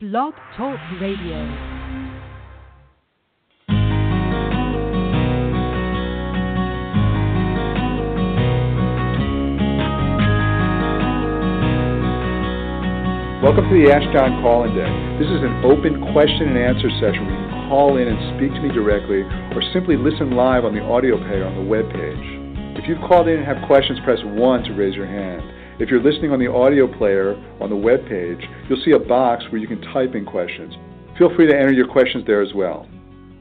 Blog Talk Radio. Welcome to the Ask Jon Call-In Day. This is an open question and answer session where you can call in and speak to me directly or simply listen live on the audio player on the web page. If you've called in and have questions, press 1 to raise your hand. If you're listening on the audio player on the web page, you'll see a box where you can type in questions. Feel free to enter your questions there as well.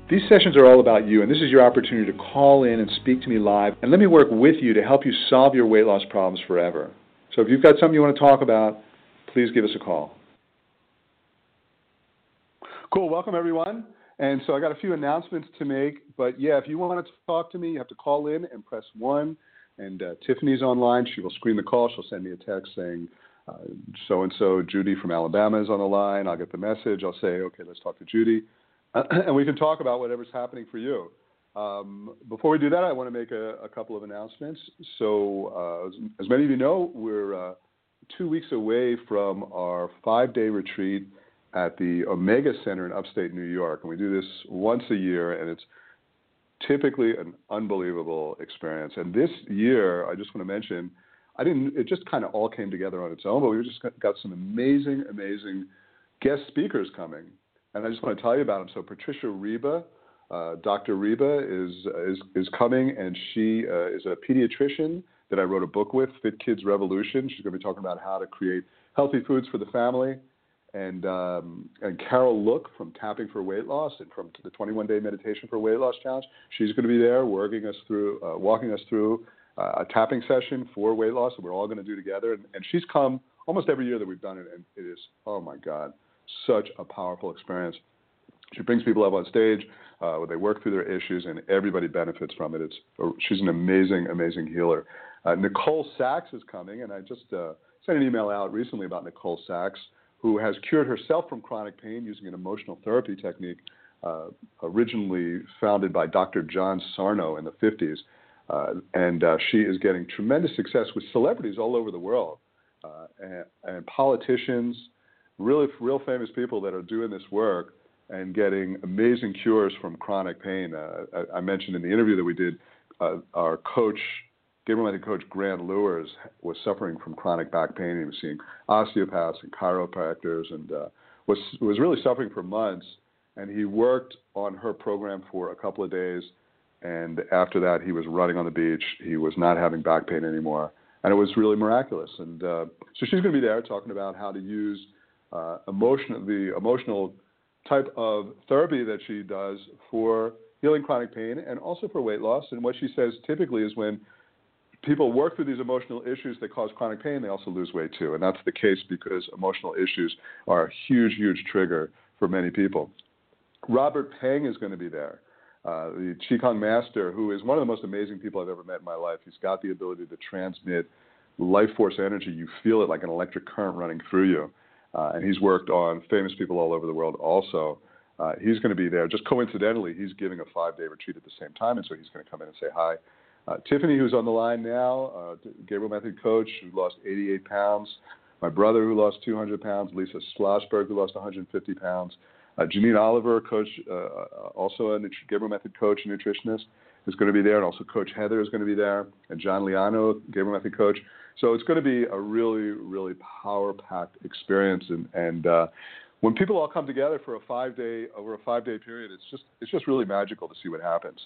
These sessions are all about you, and this is your opportunity to call in and speak to me live, and let me work with you to help you solve your weight loss problems forever. So if you've got something you want to talk about, please give us a call. Cool, welcome everyone. And so I got a few announcements to make, but yeah, if you want to talk to me, you have to call in and press 1 and uh, Tiffany's online. She will screen the call. She'll send me a text saying, so and so, Judy from Alabama is on the line. I'll get the message. I'll say, okay, let's talk to Judy. and we can talk about whatever's happening for you. Um, before we do that, I want to make a, a couple of announcements. So, uh, as, as, many of you know, we're uh, two weeks away from our five day retreat at the Omega Center in upstate New York. And we do this once a year, and it's typically an unbelievable experience. And this year, I just want to mention, I didn't. It just kind of all came together on its own, but we just got some amazing, amazing guest speakers coming, and I just want to tell you about them. So Patricia Reba, uh, Dr. Reba is is is coming, and she uh, is a pediatrician that I wrote a book with, Fit Kids Revolution. She's going to be talking about how to create healthy foods for the family and um, and Carol Look from Tapping for Weight Loss and from the 21 Day Meditation for Weight Loss Challenge. She's going to be there, working us through, uh, walking us through uh, a tapping session for weight loss that we're all going to do together. And, and she's come almost every year that we've done it, and it is oh my God, such a powerful experience. She brings people up on stage uh, where they work through their issues, and everybody benefits from it. It's she's an amazing, amazing healer. Uh, Nicole Sachs is coming, and I just uh, sent an email out recently about Nicole Sachs who has cured herself from chronic pain using an emotional therapy technique uh, originally founded by Dr. John Sarno in the 50s. Uh, and uh, she is getting tremendous success with celebrities all over the world uh, and, and, politicians, really real famous people that are doing this work and getting amazing cures from chronic pain. Uh, I, I, mentioned in the interview that we did, uh, our coach Method coach Grant Lewis was suffering from chronic back pain. He was seeing osteopaths and chiropractors and uh, was was really suffering for months. And he worked on her program for a couple of days. And after that, he was running on the beach. He was not having back pain anymore, and it was really miraculous. And uh, so she's going to be there talking about how to use uh, emotion, the emotional type of therapy that she does for healing chronic pain and also for weight loss. And what she says typically is when people work through these emotional issues that cause chronic pain, they also lose weight too. And that's the case because emotional issues are a huge, huge trigger for many people. Robert Peng is going to be there, uh, the Qigong master, who is one of the most amazing people I've ever met in my life. He's got the ability to transmit life force energy. You feel it like an electric current running through you. Uh, and he's worked on famous people all over the world also. Uh, he's going to be there. Just coincidentally, he's giving a five day retreat at the same time, and so he's going to come in and say hi. Uh, Tiffany, who's on the line now, uh, Gabriel Method coach, who lost 88 pounds. My brother, who lost 200 pounds. Lisa Schlossberg, who lost 150 pounds. Uh, Janine Oliver, coach, uh, uh, also a Gabriel Method coach and nutritionist, is going to be there, and also Coach Heather is going to be there, and John Liano, Gabriel Method coach. So it's going to be a really, really power-packed experience, and, and uh, when people all come together for a five-day over a five-day period, it's just it's just really magical to see what happens.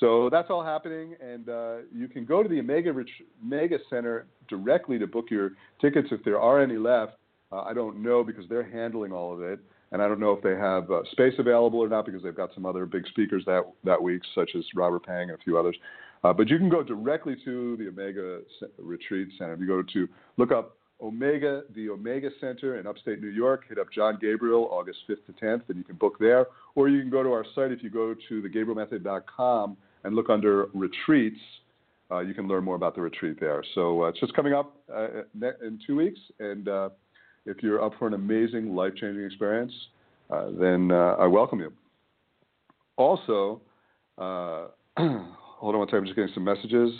So that's all happening, and uh, you can go to the Omega, Rich- Omega Center directly to book your tickets if there are any left. Uh, I don't know because they're handling all of it, and I don't know if they have uh, space available or not because they've got some other big speakers that that week, such as Robert Peng and a few others. Uh, but you can go directly to the Omega Retreat Center. If you go to look up Omega, the Omega Center in upstate New York. Hit up Jon Gabriel August 5th to 10th, and you can book there. Or you can go to our site if you go to thegabrielmethod.com and look under retreats. Uh, you can learn more about the retreat there. So uh, it's just coming up uh, in two weeks, and uh, if you're up for an amazing, life-changing experience, uh, then uh, I welcome you. Also, hold on one second. I'm just getting some messages.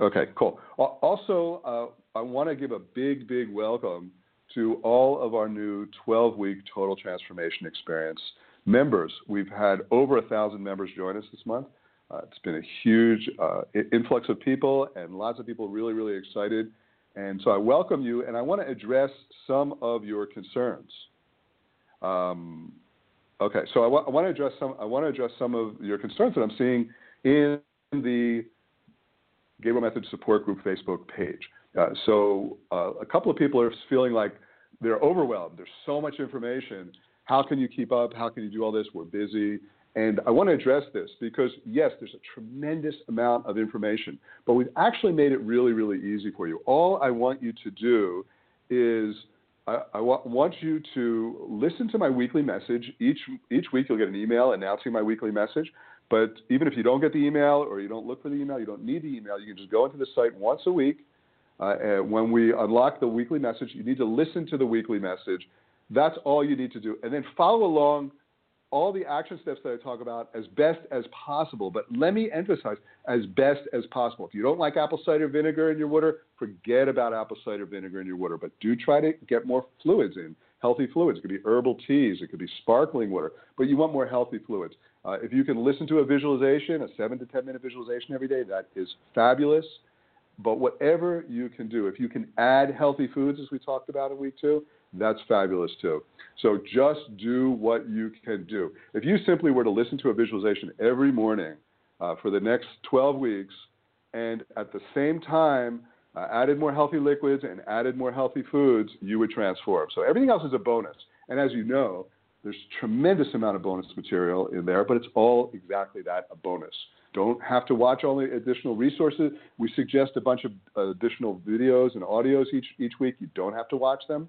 Okay, cool. Also, I want to give a big, big welcome to all of our new 12 week total transformation experience members. We've had over a thousand members join us this month. Uh, it's been a huge uh, influx of people and lots of people really, really excited. And so I welcome you and I want to address some of your concerns. Um, okay, so I want to address some. I want to address some of your concerns that I'm seeing in the Gabriel Method Support Group Facebook page. Uh, so uh, a couple of people are feeling like they're overwhelmed. There's so much information. How can you keep up? How can you do all this? We're busy. And I want to address this because, yes, there's a tremendous amount of information, but we've actually made it really, really easy for you. All I want you to do is I, I wa- want you to listen to my weekly message. Each, each week, you'll get an email announcing my weekly message. But even if you don't get the email or you don't look for the email, you don't need the email, you can just go into the site once a week. Uh, when we unlock the weekly message, you need to listen to the weekly message. That's all you need to do. And then follow along all the action steps that I talk about as best as possible. But let me emphasize, as best as possible. If you don't like apple cider vinegar in your water, forget about apple cider vinegar in your water. But do try to get more fluids in, healthy fluids. It could be herbal teas, it could be sparkling water, but you want more healthy fluids. Uh, if you can listen to a visualization, a seven to 10 minute visualization every day, that is fabulous. But whatever you can do, if you can add healthy foods, as we talked about in week two, that's fabulous too. So just do what you can do. If you simply were to listen to a visualization every morning uh, for the next 12 weeks, and at the same time uh, added more healthy liquids and added more healthy foods, you would transform. So everything else is a bonus. And as you know, there's tremendous amount of bonus material in there, but it's all exactly that, a bonus. Don't have to watch all the additional resources. We suggest a bunch of additional videos and audios each, each week. You don't have to watch them.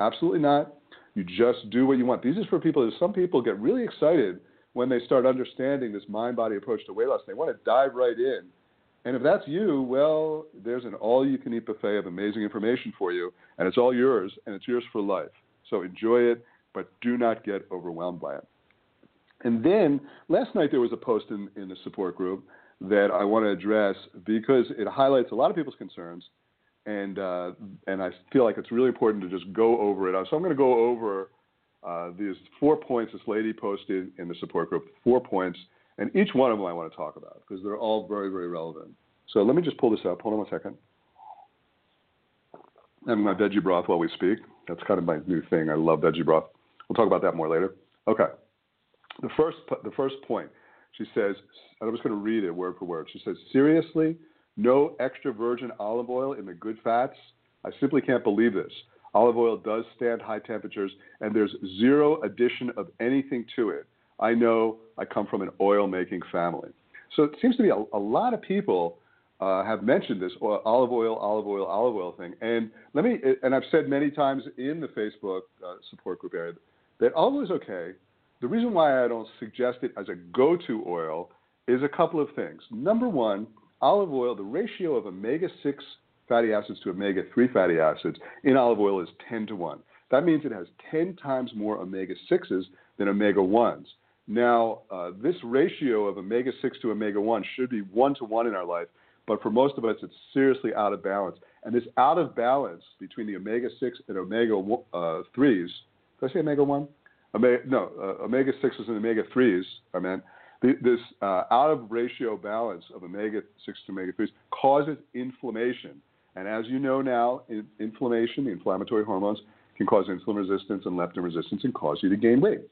Absolutely not. You just do what you want. These is for people. Some people get really excited when they start understanding this mind body approach to weight loss. They want to dive right in. And if that's you, well, there's an all you can eat buffet of amazing information for you, and it's all yours, and it's yours for life. So enjoy it, but do not get overwhelmed by it. And then last night there was a post in, in the support group that I want to address because it highlights a lot of people's concerns and uh, and I feel like it's really important to just go over it. So I'm going to go over uh, these four points this lady posted in the support group. Four points, and each one of them I want to talk about because they're all very very relevant. So let me just pull this up. Hold on a one second. And my veggie broth while we speak. That's kind of my new thing. I love veggie broth. We'll talk about that more later. Okay. The first the first point. She says, and I'm just going to read it word for word. She says, seriously no extra virgin olive oil in the good fats. I simply can't believe this. Olive oil does stand high temperatures, and there's zero addition of anything to it. I know I come from an oil making family. So it seems to be a, a lot of people uh, have mentioned this olive oil, olive oil, olive oil thing. And let me, and I've said many times in the Facebook uh, support group area that oil is okay. The reason why I don't suggest it as a go to oil is a couple of things. Number one, olive oil, the ratio of omega 6 fatty acids to omega 3 fatty acids in olive oil is 10 to 1. That means it has 10 times more omega 6s than omega 1s. Now, uh, this ratio of omega 6 to omega 1 should be 1 to 1 in our life, but for most of us, it's seriously out of balance. And this out of balance between the omega 6 and omega uh, 3s, did I say omega 1? Omega, no, uh, omega 6s and omega 3s, I meant, this uh, out of ratio balance of omega 6 to omega 3s causes inflammation. And as you know now, in, inflammation, the inflammatory hormones, can cause insulin resistance and leptin resistance and cause you to gain weight.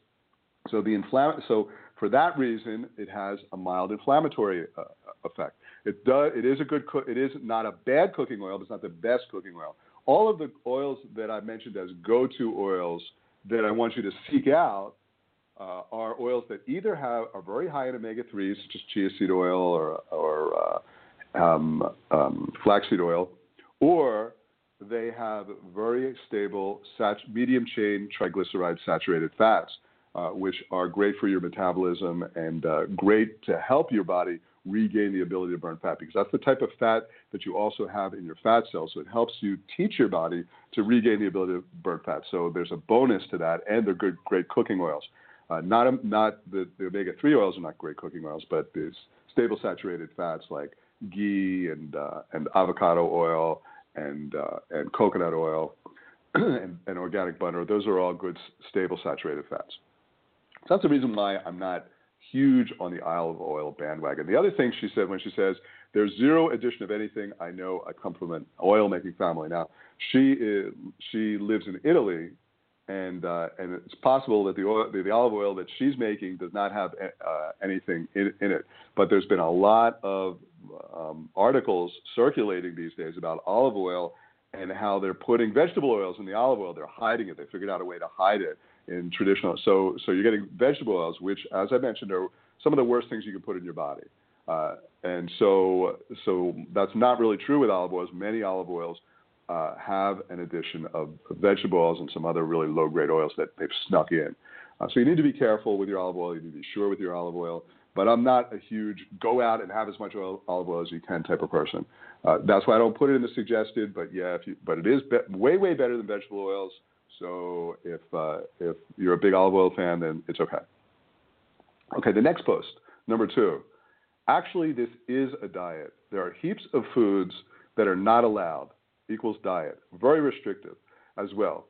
So the inflam- so for that reason, it has a mild inflammatory uh, effect. It does. It is a good. Co- it is not a bad cooking oil, but it's not the best cooking oil. All of the oils that I mentioned as go-to oils that I want you to seek out uh, are oils that either have are very high in omega threes, such as chia seed oil or or uh, um, um, flaxseed oil, or they have very stable sat- medium chain triglyceride saturated fats, uh, which are great for your metabolism and uh, great to help your body regain the ability to burn fat because that's the type of fat that you also have in your fat cells. So it helps you teach your body to regain the ability to burn fat. So there's a bonus to that, and they're good, great cooking oils. Uh, not not the, the omega three oils are not great cooking oils, but these stable saturated fats like ghee and uh, and avocado oil and uh, and coconut oil and, and, organic butter. Those are all good, stable, saturated fats. So that's the reason why I'm not huge on the olive oil bandwagon. The other thing she said when she says there's zero addition of anything, I know I come from an oil making family. Now she is, she lives in Italy, and uh, and it's possible that the oil, the, the, olive oil that she's making does not have uh, anything in, in, it. But there's been a lot of um, articles circulating these days about olive oil and how they're putting vegetable oils in the olive oil. They're hiding it. They figured out a way to hide it in traditional. So so you're getting vegetable oils, which, as I mentioned, are some of the worst things you can put in your body. Uh, and so so that's not really true with olive oils. Many olive oils uh, have an addition of vegetable oils and some other really low grade oils that they've snuck in. Uh, so you need to be careful with your olive oil. You need to be sure with your olive oil. But I'm not a huge go out and have as much oil, olive oil as you can type of person. Uh, that's why I don't put it in the suggested. But yeah, if you, but it is be- way way better than vegetable oils. So if uh, if you're a big olive oil fan, then it's okay. Okay, the next post, number two. Actually, this is a diet. There are heaps of foods that are not allowed equals diet. Very restrictive as well.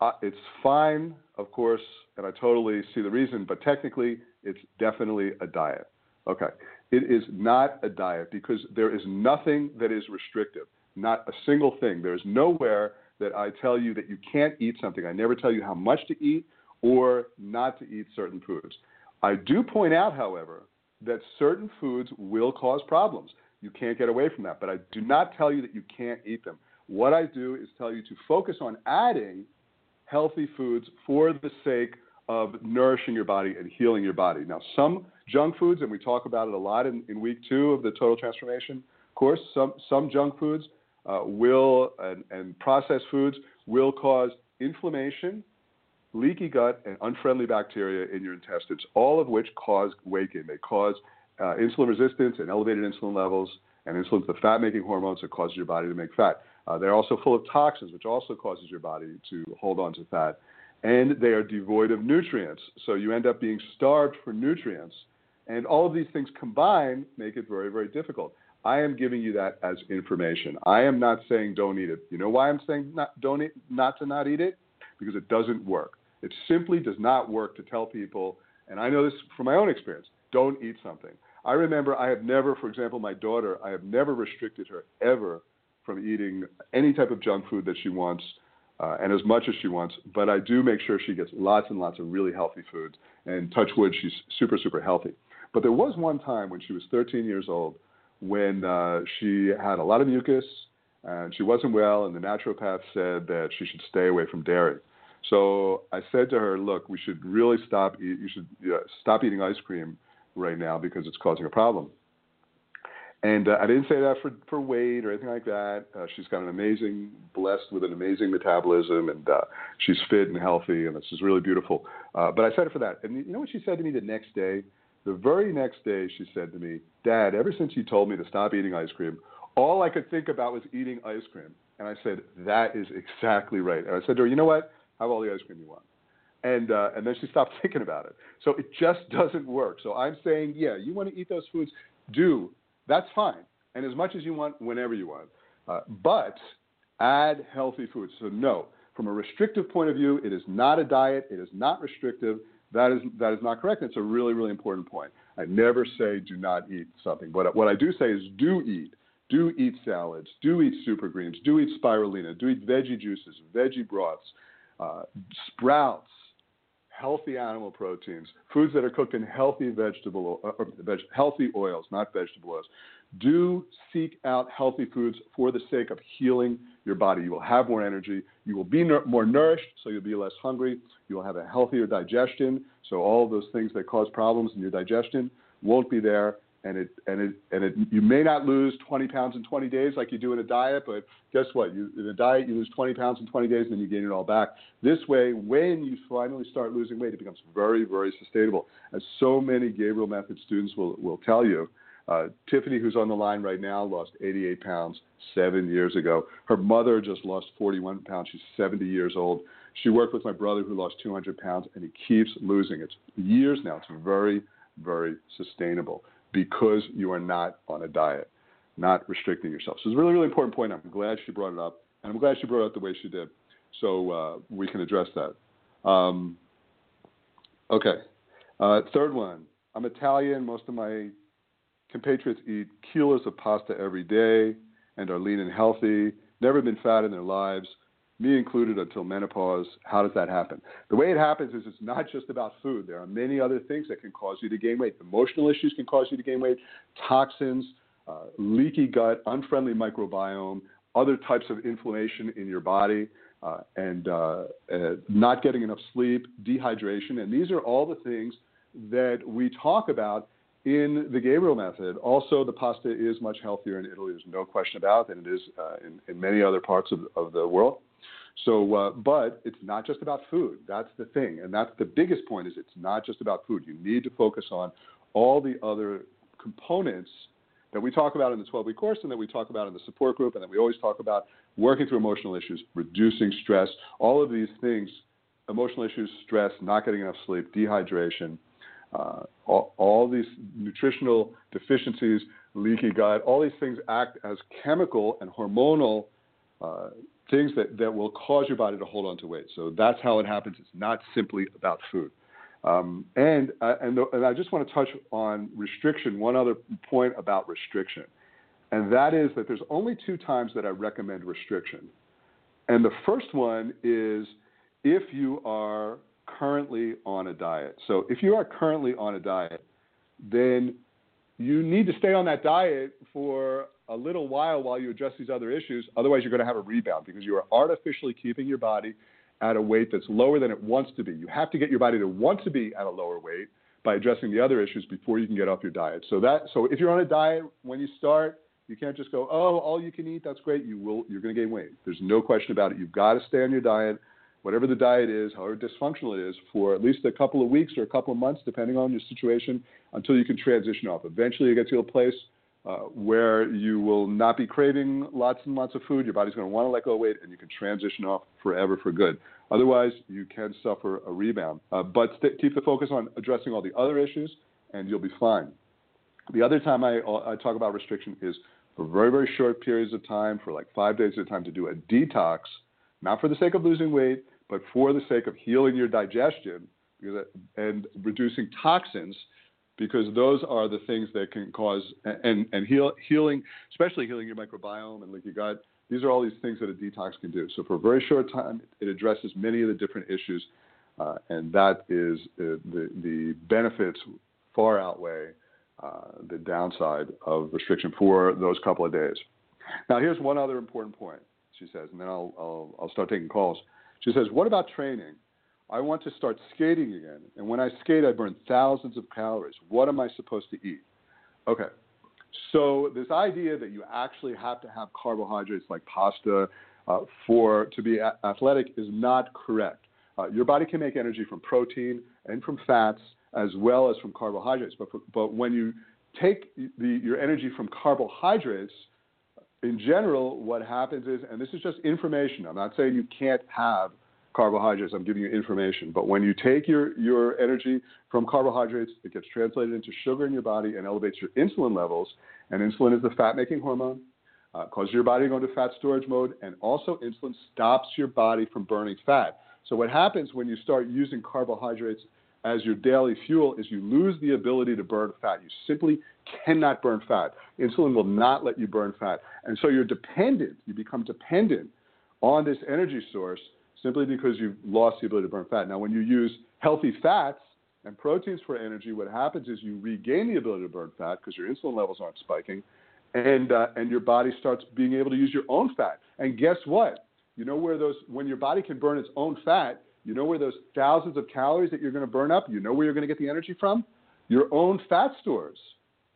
Uh, it's fine, of course, and I totally see the reason, but technically, it's definitely a diet. Okay. It is not a diet because there is nothing that is restrictive, not a single thing. There is nowhere that I tell you that you can't eat something. I never tell you how much to eat or not to eat certain foods. I do point out, however, that certain foods will cause problems. You can't get away from that, but I do not tell you that you can't eat them. What I do is tell you to focus on adding healthy foods for the sake of nourishing your body and healing your body. Now, some junk foods, and we talk about it a lot in, in week two of the Total Transformation course, some, some junk foods will, and, and processed foods will cause inflammation, leaky gut, and unfriendly bacteria in your intestines, all of which cause weight gain. They cause uh, insulin resistance and elevated insulin levels, and insulin is the fat making hormones that causes your body to make fat. Uh, they're also full of toxins, which also causes your body to hold on to fat. And they are devoid of nutrients. So you end up being starved for nutrients. And all of these things combined make it very, very difficult. I am giving you that as information. I am not saying don't eat it. You know why I'm saying not, don't eat, not to not eat it? Because it doesn't work. It simply does not work to tell people, and I know this from my own experience, don't eat something. I remember I have never, for example, my daughter, I have never restricted her ever from eating any type of junk food that she wants uh, and as much as she wants. But I do make sure she gets lots and lots of really healthy foods. And touch wood, she's super, super healthy. But there was one time when she was 13 years old when uh, she had a lot of mucus and she wasn't well, and the naturopath said that she should stay away from dairy. So I said to her, "Look, we should really stop. Eat, you should uh, stop eating ice cream right now because it's causing a problem." And uh, I didn't say that for, for weight or anything like that. Uh, she's got an amazing, blessed with an amazing metabolism, and uh, she's fit and healthy, and this is really beautiful. Uh, but I said it for that. And you know what she said to me the next day? The very next day, she said to me, Dad, ever since you told me to stop eating ice cream, all I could think about was eating ice cream. And I said, That is exactly right. And I said to her, You know what? Have all the ice cream you want. And, uh, and then she stopped thinking about it. So it just doesn't work. So I'm saying, yeah, you want to eat those foods? Do that's fine. And as much as you want, whenever you want. Uh, but add healthy foods. So, no, from a restrictive point of view, it is not a diet, it is not restrictive. That is, that is not correct. It's a really, really important point. I never say do not eat something. But what I do say is do eat. Do eat salads. Do eat super greens. Do eat spirulina. Do eat veggie juices, veggie broths, uh, sprouts, healthy animal proteins, foods that are cooked in healthy vegetable uh, or veg, healthy oils, not vegetable oils. Do seek out healthy foods for the sake of healing your body. You will have more energy. You will be more nourished, so you'll be less hungry. You will have a healthier digestion, so all those things that cause problems in your digestion won't be there and it and it and it you may not lose 20 pounds in 20 days like you do in a diet, but guess what? You in a diet you lose 20 pounds in 20 days and then you gain it all back. This way, when you finally start losing weight, it becomes very very sustainable. As so many Gabriel Method students will will tell you. Uh, Tiffany, who's on the line right now, lost 88 pounds seven years ago. Her mother just lost 41 pounds. She's 70 years old. She worked with my brother who lost 200 pounds, and he keeps losing. It's years now. It's very, very sustainable because you are not on a diet, not restricting yourself. So it's a really, really important point. I'm glad she brought it up, and I'm glad she brought it up the way she did. So uh, we can address that. Um, okay. Uh, third one. I'm Italian. Most of my compatriots eat kilos of pasta every day and are lean and healthy, never been fat in their lives, me included until menopause. How does that happen? The way it happens is it's not just about food. There are many other things that can cause you to gain weight. Emotional issues can cause you to gain weight, toxins, uh, leaky gut, unfriendly microbiome, other types of inflammation in your body, uh, and uh, uh not getting enough sleep, dehydration. And these are all the things that we talk about in the Gabriel method. Also, the pasta is much healthier in Italy, there's no question about than it is uh, in, in, many other parts of, of the world. So, uh, but it's not just about food. That's the thing, and that's the biggest point. Is it's not just about food. You need to focus on all the other components that we talk about in the 12-week course, and that we talk about in the support group, and that we always talk about working through emotional issues, reducing stress, all of these things, emotional issues, stress, not getting enough sleep, dehydration uh, all, all, these nutritional deficiencies, leaky gut, all these things act as chemical and hormonal uh, things that, that will cause your body to hold on to weight. So that's how it happens. It's not simply about food. Um, and, uh, and, the, and I just want to touch on restriction, one other point about restriction. And that is that there's only two times that I recommend restriction. And the first one is if you are currently on a diet. So if you are currently on a diet, then you need to stay on that diet for a little while while you address these other issues. Otherwise, you're going to have a rebound because you are artificially keeping your body at a weight that's lower than it wants to be. You have to get your body to want to be at a lower weight by addressing the other issues before you can get off your diet. So that so if you're on a diet when you start, you can't just go, "Oh, all you can eat, that's great." You will you're going to gain weight. There's no question about it. You've got to stay on your diet whatever the diet is, however dysfunctional it is, for at least a couple of weeks or a couple of months, depending on your situation, until you can transition off. Eventually, you get to a place uh, where you will not be craving lots and lots of food. Your body's going to want to let go of weight, and you can transition off forever for good. Otherwise, you can suffer a rebound. Uh, but st- keep the focus on addressing all the other issues, and you'll be fine. The other time I, I talk about restriction is for very, very short periods of time, for like five days at a time, to do a detox, not for the sake of losing weight, but for the sake of healing your digestion and reducing toxins, because those are the things that can cause and and heal, healing, especially healing your microbiome and leaky gut. These are all these things that a detox can do. So for a very short time, it addresses many of the different issues, uh, and that is uh, the the benefits far outweigh uh, the downside of restriction for those couple of days. Now, here's one other important point, she says, and then I'll, I'll, I'll start taking calls. She says, What about training? I want to start skating again. And when I skate, I burn thousands of calories. What am I supposed to eat? Okay. So, this idea that you actually have to have carbohydrates like pasta uh, for to be a- athletic is not correct. Uh, your body can make energy from protein and from fats as well as from carbohydrates. But, for, but when you take the, your energy from carbohydrates, in general, what happens is, and this is just information, I'm not saying you can't have carbohydrates, I'm giving you information. But when you take your, your energy from carbohydrates, it gets translated into sugar in your body and elevates your insulin levels. And insulin is the fat making hormone, uh, causes your body to go into fat storage mode, and also insulin stops your body from burning fat. So, what happens when you start using carbohydrates as your daily fuel is you lose the ability to burn fat. You simply cannot burn fat. Insulin will not let you burn fat. And so you're dependent, you become dependent on this energy source simply because you've lost the ability to burn fat. Now, when you use healthy fats and proteins for energy, what happens is you regain the ability to burn fat because your insulin levels aren't spiking, and, uh, and your body starts being able to use your own fat. And guess what? You know where those, when your body can burn its own fat, you know where those thousands of calories that you're going to burn up, you know where you're going to get the energy from? Your own fat stores,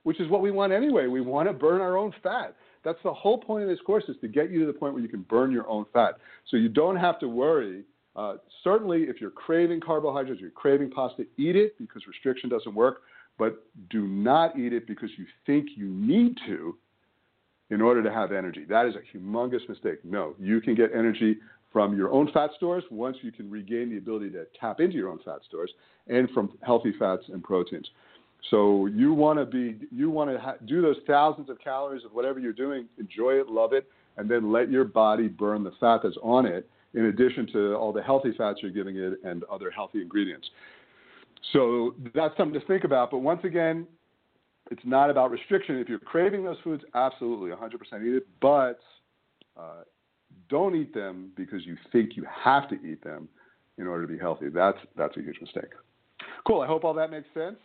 which is what we want anyway. We want to burn our own fat. That's the whole point of this course is to get you to the point where you can burn your own fat. So you don't have to worry. Uh, certainly, if you're craving carbohydrates, you're craving pasta, eat it because restriction doesn't work. But do not eat it because you think you need to in order to have energy. That is a humongous mistake. No, you can get energy from your own fat stores once you can regain the ability to tap into your own fat stores and from healthy fats and proteins. So you want to be you want to ha- do those thousands of calories of whatever you're doing, enjoy it, love it, and then let your body burn the fat that's on it. in addition to all the healthy fats you're giving it and other healthy ingredients. So that's something to think about. But once again, it's not about restriction. If you're craving those foods, absolutely 100% eat it, but uh, don't eat them because you think you have to eat them in order to be healthy. That's that's a huge mistake. Cool. I hope all that makes sense.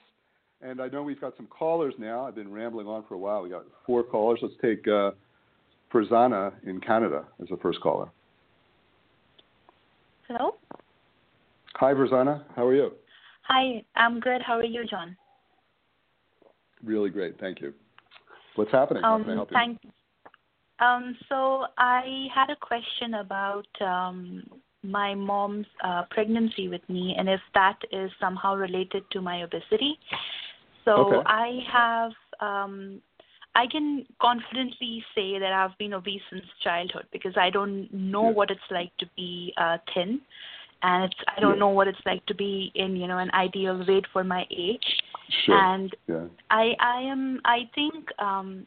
And I know we've got some callers now. I've been rambling on for a while. We got four callers. Let's take uh, Farzana in Canada as the first caller. Hello. Hi, Farzana. How are you? Hi, I'm good. How are you, Jon? Really great. Thank you. What's happening? How um, can I help you? Thank, um, so I had a question about um, my mom's uh, pregnancy with me and if that is somehow related to my obesity. So Okay. I have, um, I can confidently say that I've been obese since childhood because I don't know Yeah. what it's like to be uh, thin, and it's I don't Yeah. know what it's like to be in you know an ideal weight for my age. Sure. And yeah. I I am I think um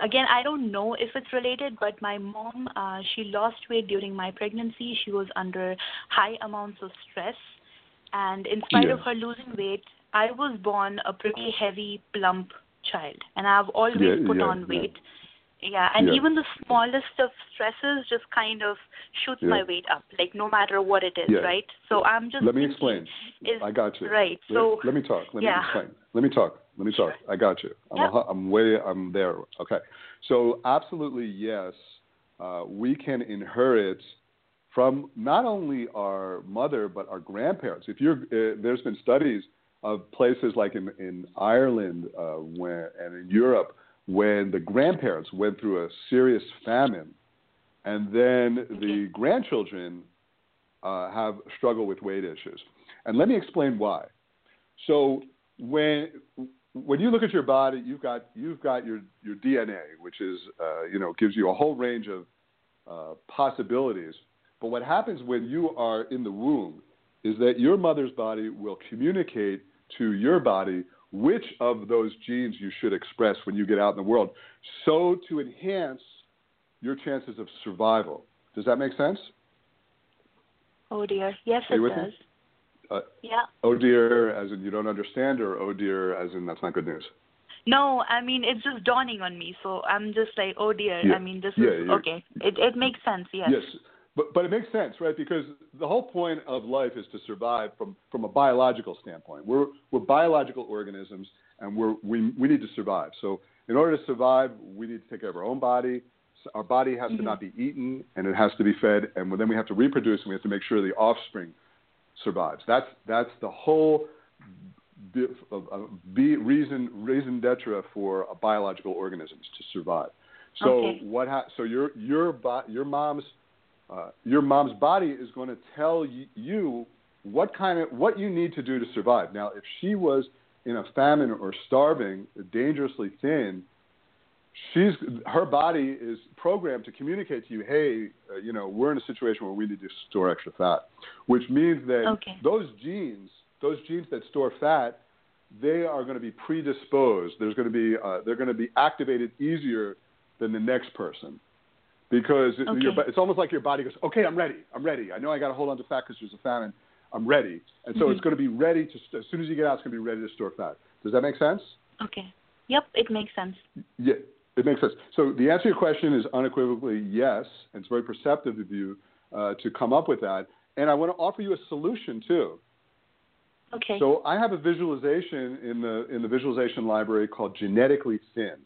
again I don't know if it's related but my mom uh she lost weight during my pregnancy she was under high amounts of stress and in spite Yeah. of her losing weight I was born a pretty heavy plump child and I've always Yeah, put yeah, on weight yeah and Yeah. even the smallest of stresses just kind of shoots my weight up like no matter what it is right so I'm just Let me explain. is I got you. right so let, me talk. Let me explain. Let me talk. Let me talk. I got you. I'm, Yep. a, I'm way. I'm there. Okay. So absolutely yes, uh, we can inherit from not only our mother but our grandparents. If you're, uh, there's been studies of places like in in Ireland uh, when and in Europe when the grandparents went through a serious famine, and then the grandchildren uh, have struggle with weight issues. And let me explain why. So when when you look at your body, you've got you've got your your DNA, which is uh, you know gives you a whole range of uh, possibilities. But what happens when you are in the womb is that your mother's body will communicate to your body which of those genes you should express when you get out in the world, so to enhance your chances of survival. Does that make sense? oh dear yes it does Uh, yeah oh dear, as in you don't understand, or oh dear, as in that's not good news. No, I mean it's just dawning on me. So I'm just like, oh dear. Yeah. I mean this Yeah, is okay. It it makes sense. Yes. Yes, but but it makes sense, right? Because the whole point of life is to survive from from a biological standpoint. We're we're biological organisms, and we're we we need to survive. So in order to survive, we need to take care of our own body. So Our body has to Mhm. not be eaten, and it has to be fed, and then we have to reproduce, and we have to make sure the offspring survives. That's that's the whole of be reason raison d'etre for a biological organisms to survive. So Okay. what? Ha- so your your your mom's uh, your mom's body is going to tell y- you what kind of what you need to do to survive. Now, if she was in a famine or starving, dangerously thin, she's her body is programmed to communicate to you, hey, uh, you know, we're in a situation where we need to store extra fat, which means that Okay. those genes, those genes that store fat, they are going to be predisposed. There's going to be uh, they're going to be activated easier than the next person because Okay. your, it's almost like your body goes, okay, I'm ready, I'm ready. I know I got to hold on to fat because there's a famine. I'm ready, and so it's Mhm. going to be ready to as soon as you get out, it's going to be ready to store fat. Does that make sense? Okay. Yep. It makes sense. Yeah, it makes sense. So the answer to your question is unequivocally yes, and it's very perceptive of you uh, to come up with that. And I want to offer you a solution too. Okay. So I have a visualization in the in the visualization library called Genetically Thin.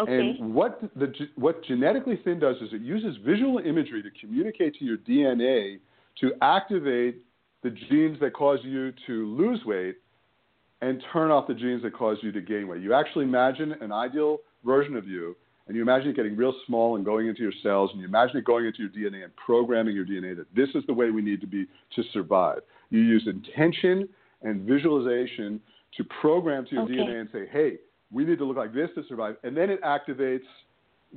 Okay. And what the what genetically thin does is it uses visual imagery to communicate to your DNA to activate the genes that cause you to lose weight and turn off the genes that cause you to gain weight. You actually imagine an ideal version of you, and you imagine it getting real small and going into your cells, and you imagine it going into your DNA and programming your DNA that this is the way we need to be to survive. You use intention and visualization to program to your Okay. DNA and say, hey, we need to look like this to survive. And then it activates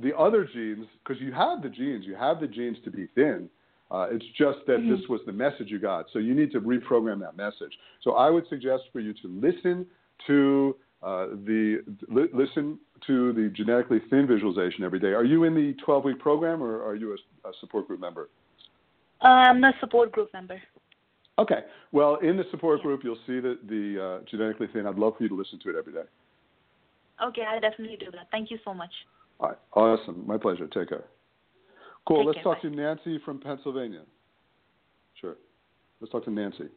the other genes because you have the genes, you have the genes to be thin. Uh, it's just that Mhm. this was the message you got. So you need to reprogram that message. So I would suggest for you to listen to uh, the li- listen to the genetically thin visualization every day. Are you in the 12 week program or are you a, a support group member? Uh, I'm a support group member. Okay. Well, in the support group, you'll see the, the uh, genetically thin. I'd love for you to listen to it every day. Okay, I'll definitely do that. Thank you so much. All right. Awesome. My pleasure. Take care. Cool. Take Let's care. talk Bye. to Nancy from Pennsylvania. Sure. Let's talk to Nancy.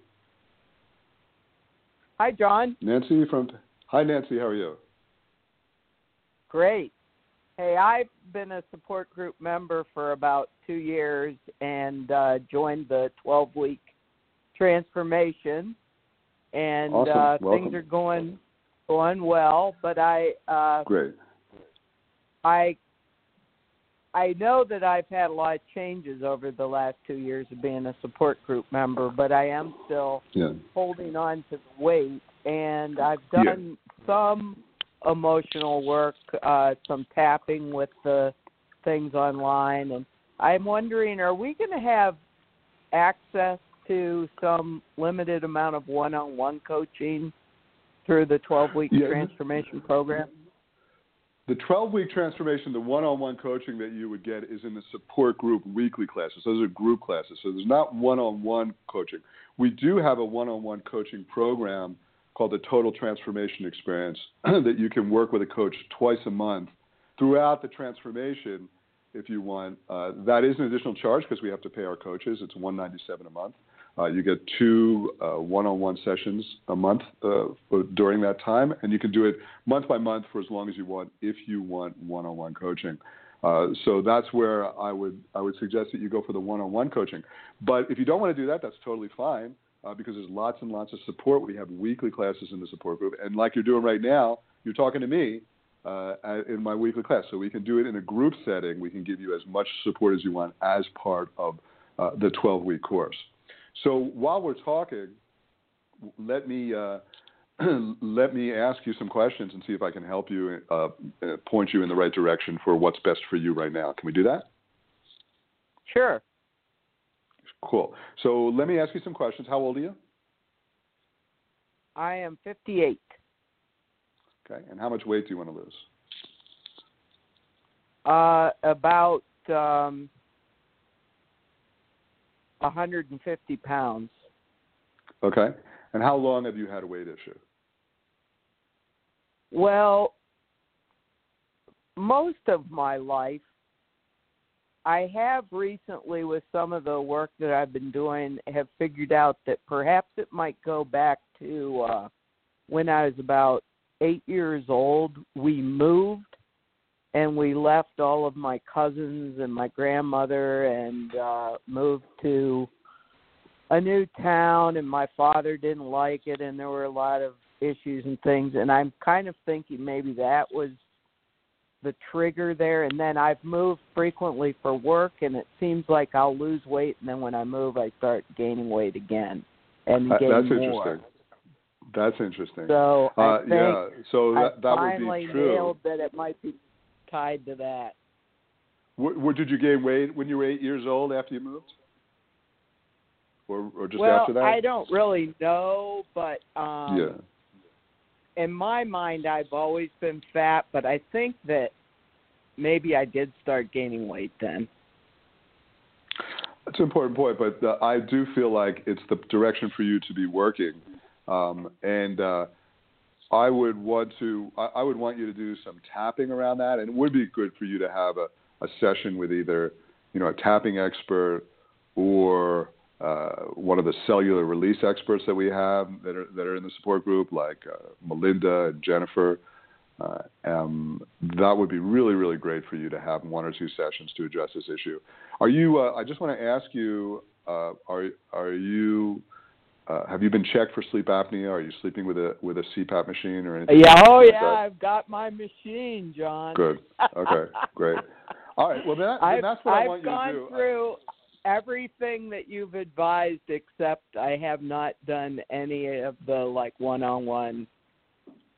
Hi, Jon. Nancy from. Hi, Nancy. How are you? Great. Hey, I've been a support group member for about two years and uh, joined the 12 week transformation, and Awesome. uh, things are going going well. But I uh, Great. I I know that I've had a lot of changes over the last two years of being a support group member, but I am still Yeah. holding on to the weight and I've Yeah. done some emotional work, uh some tapping with the things online and I'm wondering are we going to have access to some limited amount of one-on-one coaching through the 12-week Yeah. transformation program? The 12 week transformation, the one on one coaching that you would get is in the support group weekly classes. Those are group classes. So there's not one on one coaching. We do have a one on one coaching program called the Total Transformation Experience that you can work with a coach twice a month throughout the transformation if you want. Uh, that is an additional charge because we have to pay our coaches. It's 197 a month. Uh, you get two uh, one-on-one sessions a month uh, during that time, and you can do it month by month for as long as you want if you want one-on-one coaching. Uh, so that's where I would I would suggest that you go for the one-on-one coaching. But if you don't want to do that, that's totally fine uh, because there's lots and lots of support. We have weekly classes in the support group, and like you're doing right now, you're talking to me uh, in my weekly class. So we can do it in a group setting. We can give you as much support as you want as part of the 12-week course. So while we're talking, let me uh, let me ask you some questions and see if I can help you uh, uh, point you in the right direction for what's best for you right now. Can we do that? Sure. Cool. So let me ask you some questions. How old are you? I am 58. Okay. And how much weight do you want to lose? Uh about um 150 pounds. Okay. And how long have you had a weight issue? Well, most of my life, I have recently, with some of the work that I've been doing, have figured out that perhaps it might go back to uh, when I was about eight years old. We moved and we left all of my cousins and my grandmother and uh, moved to a new town and my father didn't like it and there were a lot of issues and things and I'm kind of thinking maybe that was the trigger there and then I've moved frequently for work and it seems like I'll lose weight and then when I move I start gaining weight again and gain that's more. interesting. That's interesting. So I Uh, yeah. So I that, that would finally be true. nailed that it might be tied to that. Wh- wh- did you gain weight when you were eight years old after you moved? Or, or just well, after that? I don't really know, but um yeah. in my mind I've always been fat, but I think that maybe I did start gaining weight then. That's an important point, but uh, I do feel like it's the direction for you to be working, um, and uh, I would want to. I, would want you to do some tapping around that, and it would be good for you to have a, a session with either, you know, a tapping expert or uh, one of the cellular release experts that we have that are that are in the support group, like uh, Melinda and Jennifer. Uh, um, that would be really, really great for you to have one or two sessions to address this issue. Are you? Uh, I just want to ask you: uh, Are are you? Uh, have you been checked for sleep apnea? Are you sleeping with a with a CPAP machine or anything? Yeah, oh like yeah, that? I've got my machine, Jon. Good. Okay. Great. All right. Well, that, then I've, that's what I I've want you gone to do. through everything that you've advised, except I have not done any of the like one-on-one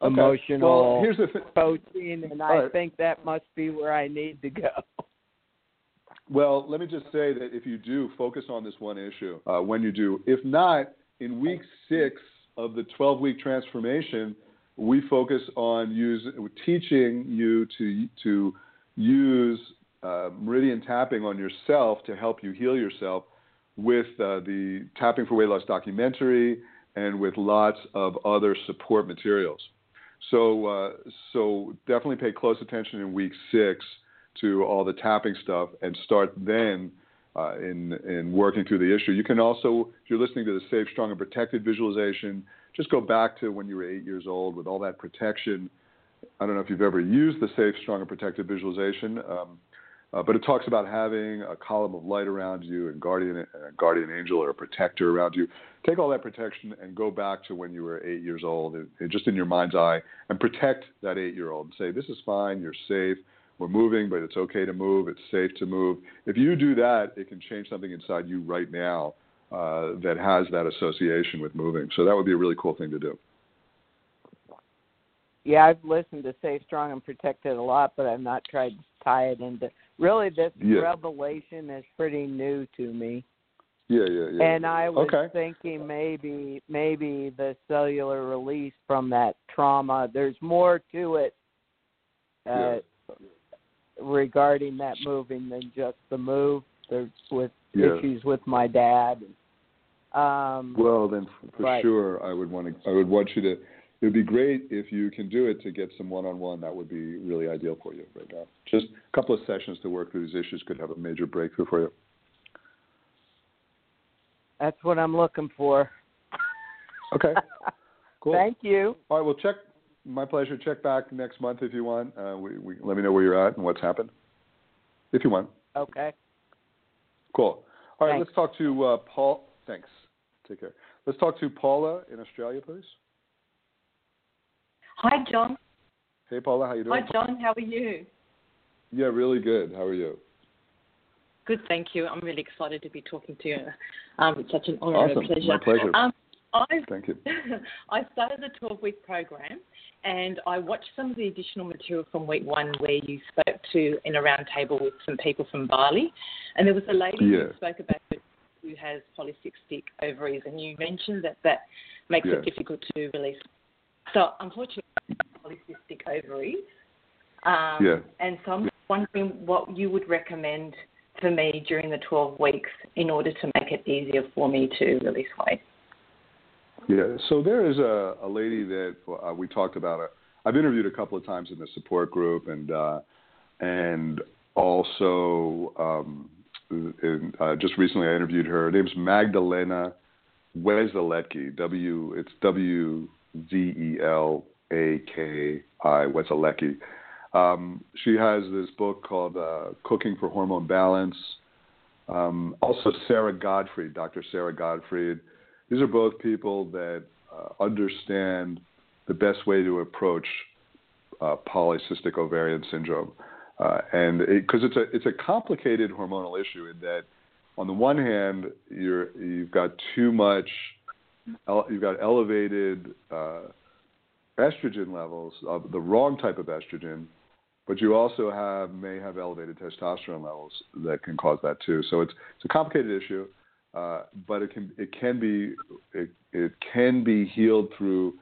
Okay. emotional Well, here's the thing. coaching, and I right. think that must be where I need to go. Well, let me just say that if you do focus on this one issue, uh, when you do, if not, in week six of the 12 week transformation, we focus on use, teaching you to to use uh, meridian tapping on yourself to help you heal yourself with uh, the Tapping for Weight Loss documentary and with lots of other support materials. So, uh, so definitely pay close attention in week six to all the tapping stuff and start then uh, in in working through the issue. You can also, if you're listening to the Safe, Strong, and Protected visualization, just go back to when you were eight years old with all that protection. I don't know if you've ever used the Safe, Strong, and Protected visualization. Um, uh, but it talks about having a column of light around you and guardian, a guardian angel or a protector around you. Take all that protection and go back to when you were eight years old, and, and just in your mind's eye, and protect that eight-year-old and say, "This is fine. You're safe. We're moving, but it's okay to move. It's safe to move." If you do that, it can change something inside you right now uh, that has that association with moving. So that would be a really cool thing to do. Yeah, I've listened to Safe, Strong, and Protected a lot, but I've not tried to tie it into really this yeah. revelation is pretty new to me. Yeah, yeah, yeah. And I was okay. thinking maybe maybe the cellular release from that trauma. There's more to it uh, yeah. Regarding that moving than just the move. There's with yeah. issues with my dad. Um, well, then for but, sure, I would want to. I would want you to it would be great if you can do it to get some one-on-one. That would be really ideal for you right now. Just a couple of sessions to work through these issues could have a major breakthrough for you. That's what I'm looking for. Okay. Cool. Thank you. All right. Well, check. My pleasure. Check back next month if you want. Uh, we, we, let me know where you're at and what's happened, if you want. Okay. Cool. All right. Thanks. Let's talk to uh, Paul. Thanks. Take care. Let's talk to Paula in Australia, please. Hi, Jon. Hey, Paula, how are you doing? Hi, Jon. How are you? Yeah, really good. How are you? Good, thank you. I'm really excited to be talking to you. Um, it's such an honor awesome. and a pleasure. My pleasure. Um, I, Thank you. I started the 12 week program and I watched some of the additional material from week one where you spoke to in a round table with some people from Bali. And there was a lady yeah. who spoke about it who has polycystic ovaries, and you mentioned that that makes yeah. it difficult to release. So, unfortunately, polycystic ovaries. Um, yeah. And so I'm wondering what you would recommend for me during the 12 weeks in order to make it easier for me to release weight. Yeah. So there is a, a lady that uh, we talked about. Uh, I've interviewed a couple of times in the support group, and uh, and also um, in, uh, just recently I interviewed her. Her name's Magdalena Wszelaki. W. It's W Z E L A K I Wszelaki. Um, she has this book called uh, Cooking for Hormone Balance. Um, also, Sarah Godfrey, Dr. Sara Gottfried. These are both people that uh, understand the best way to approach uh, polycystic ovarian syndrome, uh, and because it, it's a it's a complicated hormonal issue in that, on the one hand, you're you've got too much, you've got elevated uh, estrogen levels, of the wrong type of estrogen, but you also have may have elevated testosterone levels that can cause that too. So it's it's a complicated issue, uh, but it can it can be it, it can be healed through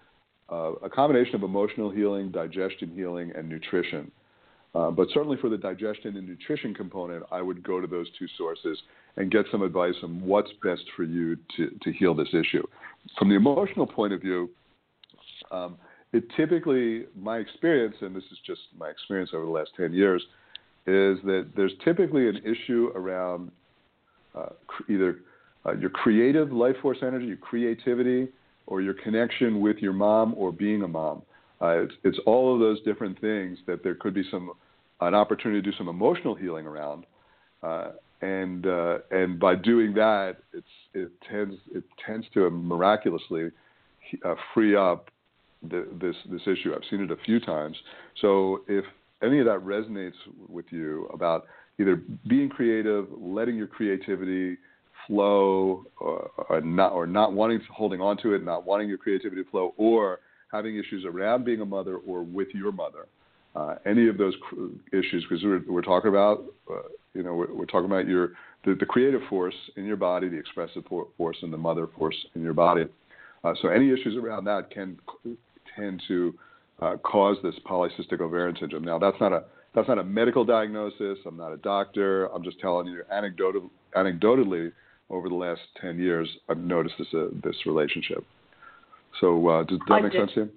uh, a combination of emotional healing, digestion healing, and nutrition. Uh, but certainly for the digestion and nutrition component, I would go to those two sources and get some advice on what's best for you to, to heal this issue. From the emotional point of view, um, it typically, my experience, and this is just my experience over the last 10 years, is that there's typically an issue around uh, either uh, your creative life force energy, your creativity, or your connection with your mom or being a mom. Uh, it's, it's all of those different things that there could be some an opportunity to do some emotional healing around, uh, and uh, and by doing that, it's it tends it tends to miraculously uh, free up the, this this issue. I've seen it a few times. So if any of that resonates with you about either being creative, letting your creativity flow, or, or not or not wanting to, holding on to it, not wanting your creativity to flow, or having issues around being a mother or with your mother, uh, any of those issues, because we're, we're talking about, uh, you know, we're, we're, talking about your the, the, creative force in your body, the expressive force, and the mother force in your body. Uh, so any issues around that can tend to uh, cause this polycystic ovarian syndrome. Now, that's not a that's not a medical diagnosis. I'm not a doctor. I'm just telling you anecdotal, anecdotally over the last 10 years, I've noticed this uh, this relationship. So uh, does that I make did- sense to you?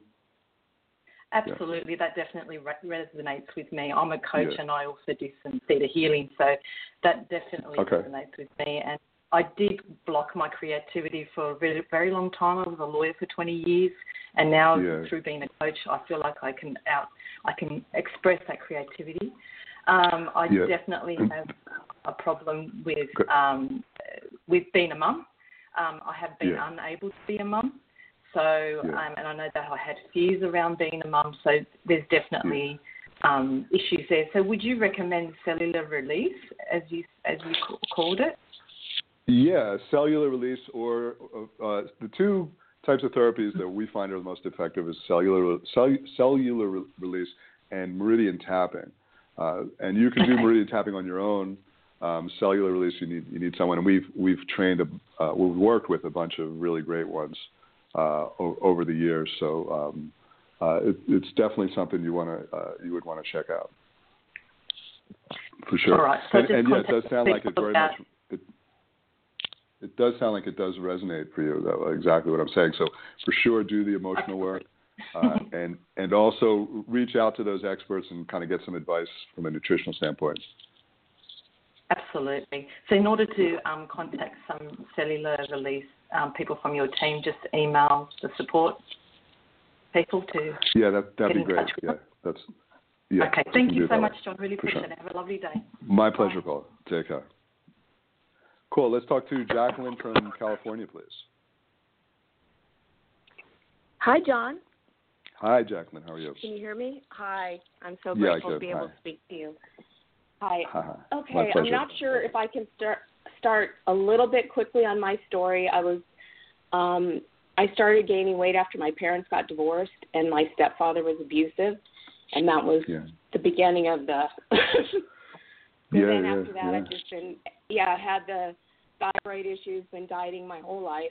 Absolutely, that definitely re- resonates with me. I'm a coach Yeah. and I also do some theta healing, so that definitely Okay. resonates with me. And I did block my creativity for a very, very long time. I was a lawyer for 20 years, and now Yeah. through being a coach, I feel like I can out, I can express that creativity. Um, I Yeah. definitely have a problem with um, with being a mum. Um, I have been Yeah. unable to be a mum. So, Yeah. um, and I know that I had fears around being a mum, so there's definitely um, issues there. So, would you recommend cellular release, as you as you called it? Yeah, cellular release or uh, the two types of therapies that we find are the most effective is cellular cellu- cellular release and meridian tapping. Uh, and you can do meridian tapping on your own. Um, cellular release, you need you need someone, and we've we've trained, a, uh, we've worked with a bunch of really great ones uh, o- over the years. So um, uh, it, it's definitely something you want to uh, you would want to check out for sure. All right, so and, and yeah, it does sound like it very much. It, it does sound like it does resonate for you. Though exactly what I'm saying. So for sure, do the emotional work, uh, and and also reach out to those experts and kind of get some advice from a nutritional standpoint. Absolutely. So, in order to um, contact some cellular release um, people from your team, just email the support people to. Yeah, that that'd Get be great. touch with Yeah, that's. Yeah, okay. Thank you so much, Jon. Really For appreciate sure. it. Have a lovely day. My pleasure, Paul. Take care. Cool. Let's talk to Jacqueline from California, please. Hi, Jon. Hi, Jacqueline. How are you? Can you hear me? Hi. I'm so Yeah, grateful to can. be able to speak to you. Hi. Okay, I'm not sure if I can start start a little bit quickly on my story. I was um I started gaining weight after my parents got divorced and my stepfather was abusive and that was Yeah. the beginning of the so Yeah, then yeah, after that yeah. I've just been yeah, I had the thyroid issues, been dieting my whole life.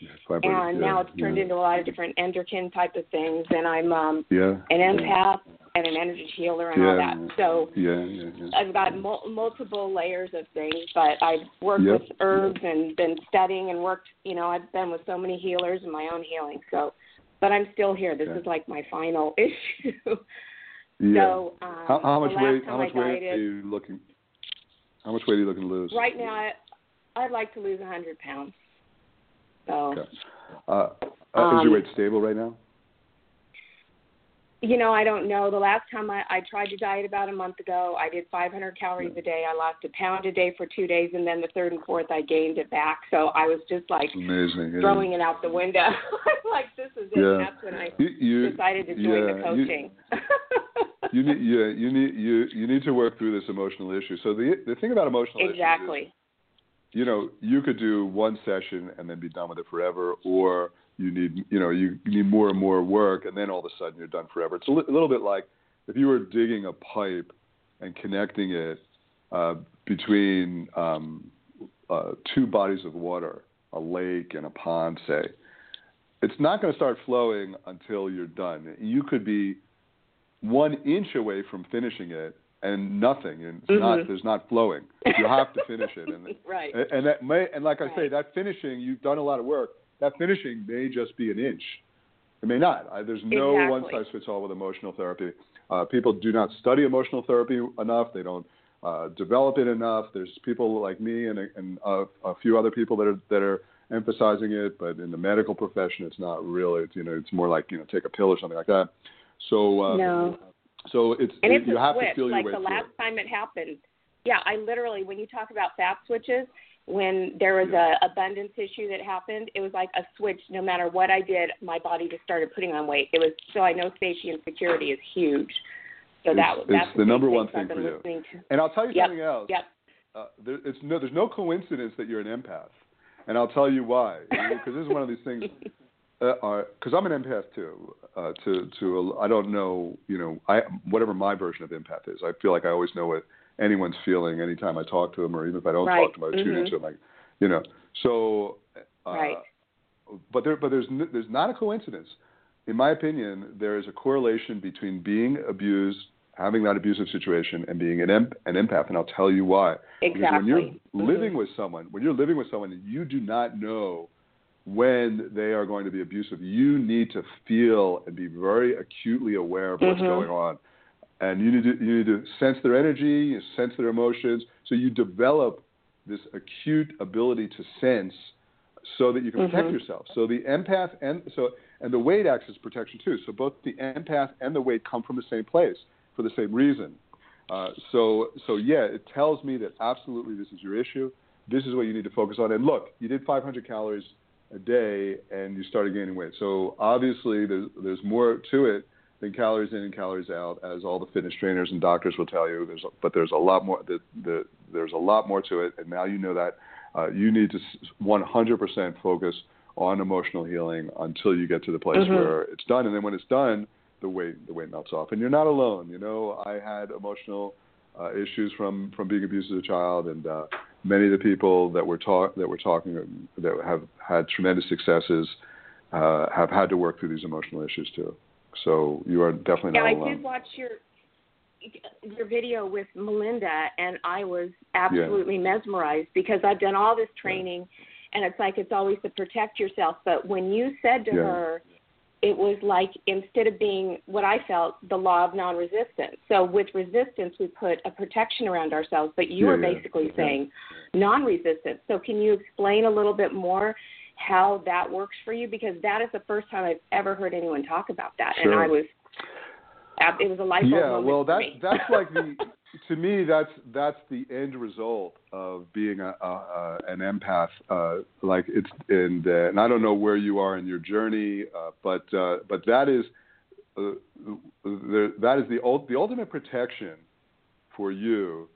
Yeah, and yeah, now it's turned yeah. into a lot of different endocrine type of things and I'm um Yeah. an yeah. empath and an energy healer and all that. So Yeah, yeah, yeah. I've got mul- multiple layers of things, but I've worked Yep. with herbs and been studying and worked. You know, I've been with so many healers and my own healing. So, but I'm still here. This Yeah. is like my final issue. Yeah. So, um, how, how much weight? How much weight are you looking? How much weight are you looking to lose? Right now, I, I'd like to lose 100 pounds. So, Okay. Uh, uh, is Um, your weight stable right now? You know, I don't know. The last time I, I tried to diet about a month ago, I did 500 calories a day. I lost a pound a day for two days, and then the third and fourth, I gained it back. So I was just like Amazing. Yeah. throwing it out the window. like this is it. Yeah. That's when I You, you, decided to join yeah, the coaching. you need yeah you need you you need to work through this emotional issue. So the the thing about emotional issues is, exactly. you know you could do one session and then be done with it forever, or you need you know you need more and more work and then all of a sudden you're done forever. It's a, li- a little bit like if you were digging a pipe and connecting it uh, between um, uh, two bodies of water, a lake and a pond, say. It's not going to start flowing until you're done. You could be one inch away from finishing it and nothing, and it's not there's not flowing. You have to finish it, and right. and- and that may and like I say, that finishing you've done a lot of work. That finishing may just be an inch. It may not. I, there's no Exactly. one size fits all with emotional therapy. Uh, people do not study emotional therapy enough. They don't uh, develop it enough. There's people like me and, a- and a, a few other people that are that are emphasizing it, but in the medical profession, it's not really. It's, you know, it's more like you know, take a pill or something like that. So uh, no. so it's And it's you have switch. to feel like your way the last it. time it happened. Yeah, I literally, when you talk about fat switches, when there was a abundance issue that happened, it was like a switch. No matter what I did, my body just started putting on weight. It was so I know safety and security is huge. So It's- that that's the number one thing for you. To. And I'll tell you Yep. something else. Yep. uh, there, it's no, there's no coincidence that you're an empath, and I'll tell you why. Because this is one of these things. Because I'm an empath too. Uh, to to a, I don't know, you know, I whatever my version of empath is. I feel like I always know what anyone's feeling anytime I talk to them, or even if I don't Right. talk to them, I tune Mhm. into them. Like, you know, so. Uh, Right. But there, but there's n- there's not a coincidence in my opinion, there is a correlation between being abused, having that abusive situation, and being an, em- an empath. And I'll tell you why. Exactly. Because when you're Mm-hmm. living with someone, when you're living with someone, you do not know when they are going to be abusive. You need to feel and be very acutely aware of what's Mhm. going on. And you need to you need to sense their energy, sense their emotions, so you develop this acute ability to sense so that you can protect Mhm. yourself. So the empath and so and the weight acts as protection too. So both the empath and the weight come from the same place for the same reason. Uh, so so yeah, it tells me that absolutely this is your issue. This is what you need to focus on. And look, you did 500 calories a day and you started gaining weight. So obviously there's there's more to it than calories in and calories out, as all the fitness trainers and doctors will tell you. There's but there's a lot more. The, the, there's a lot more to it, and now you know that uh, you need to 100% focus on emotional healing until you get to the place Mhm. where it's done. And then when it's done, the weight the weight melts off, and you're not alone. You know, I had emotional uh, issues from from being abused as a child, and uh, many of the people that we're talk that we're talking that have had tremendous successes uh, have had to work through these emotional issues too. So you are definitely Yeah, not I did watch your your video with Melinda, and I was absolutely mesmerized because I've done all this training, and it's like it's always to protect yourself. But when you said to Yeah. her, it was like instead of being what I felt the law of non-resistance. So with resistance, we put a protection around ourselves, but you Yeah, are basically yeah. saying non-resistance. So can you explain a little bit more? How that works for you because that is the first time I've ever heard anyone talk about that, and I was it was a life yeah, well, that that's like the to me that's that's the end result of being a, a, a an empath. Uh, like it's and uh, and I don't know where you are in your journey, uh, but uh, but that is uh, the, that is the the ultimate protection for you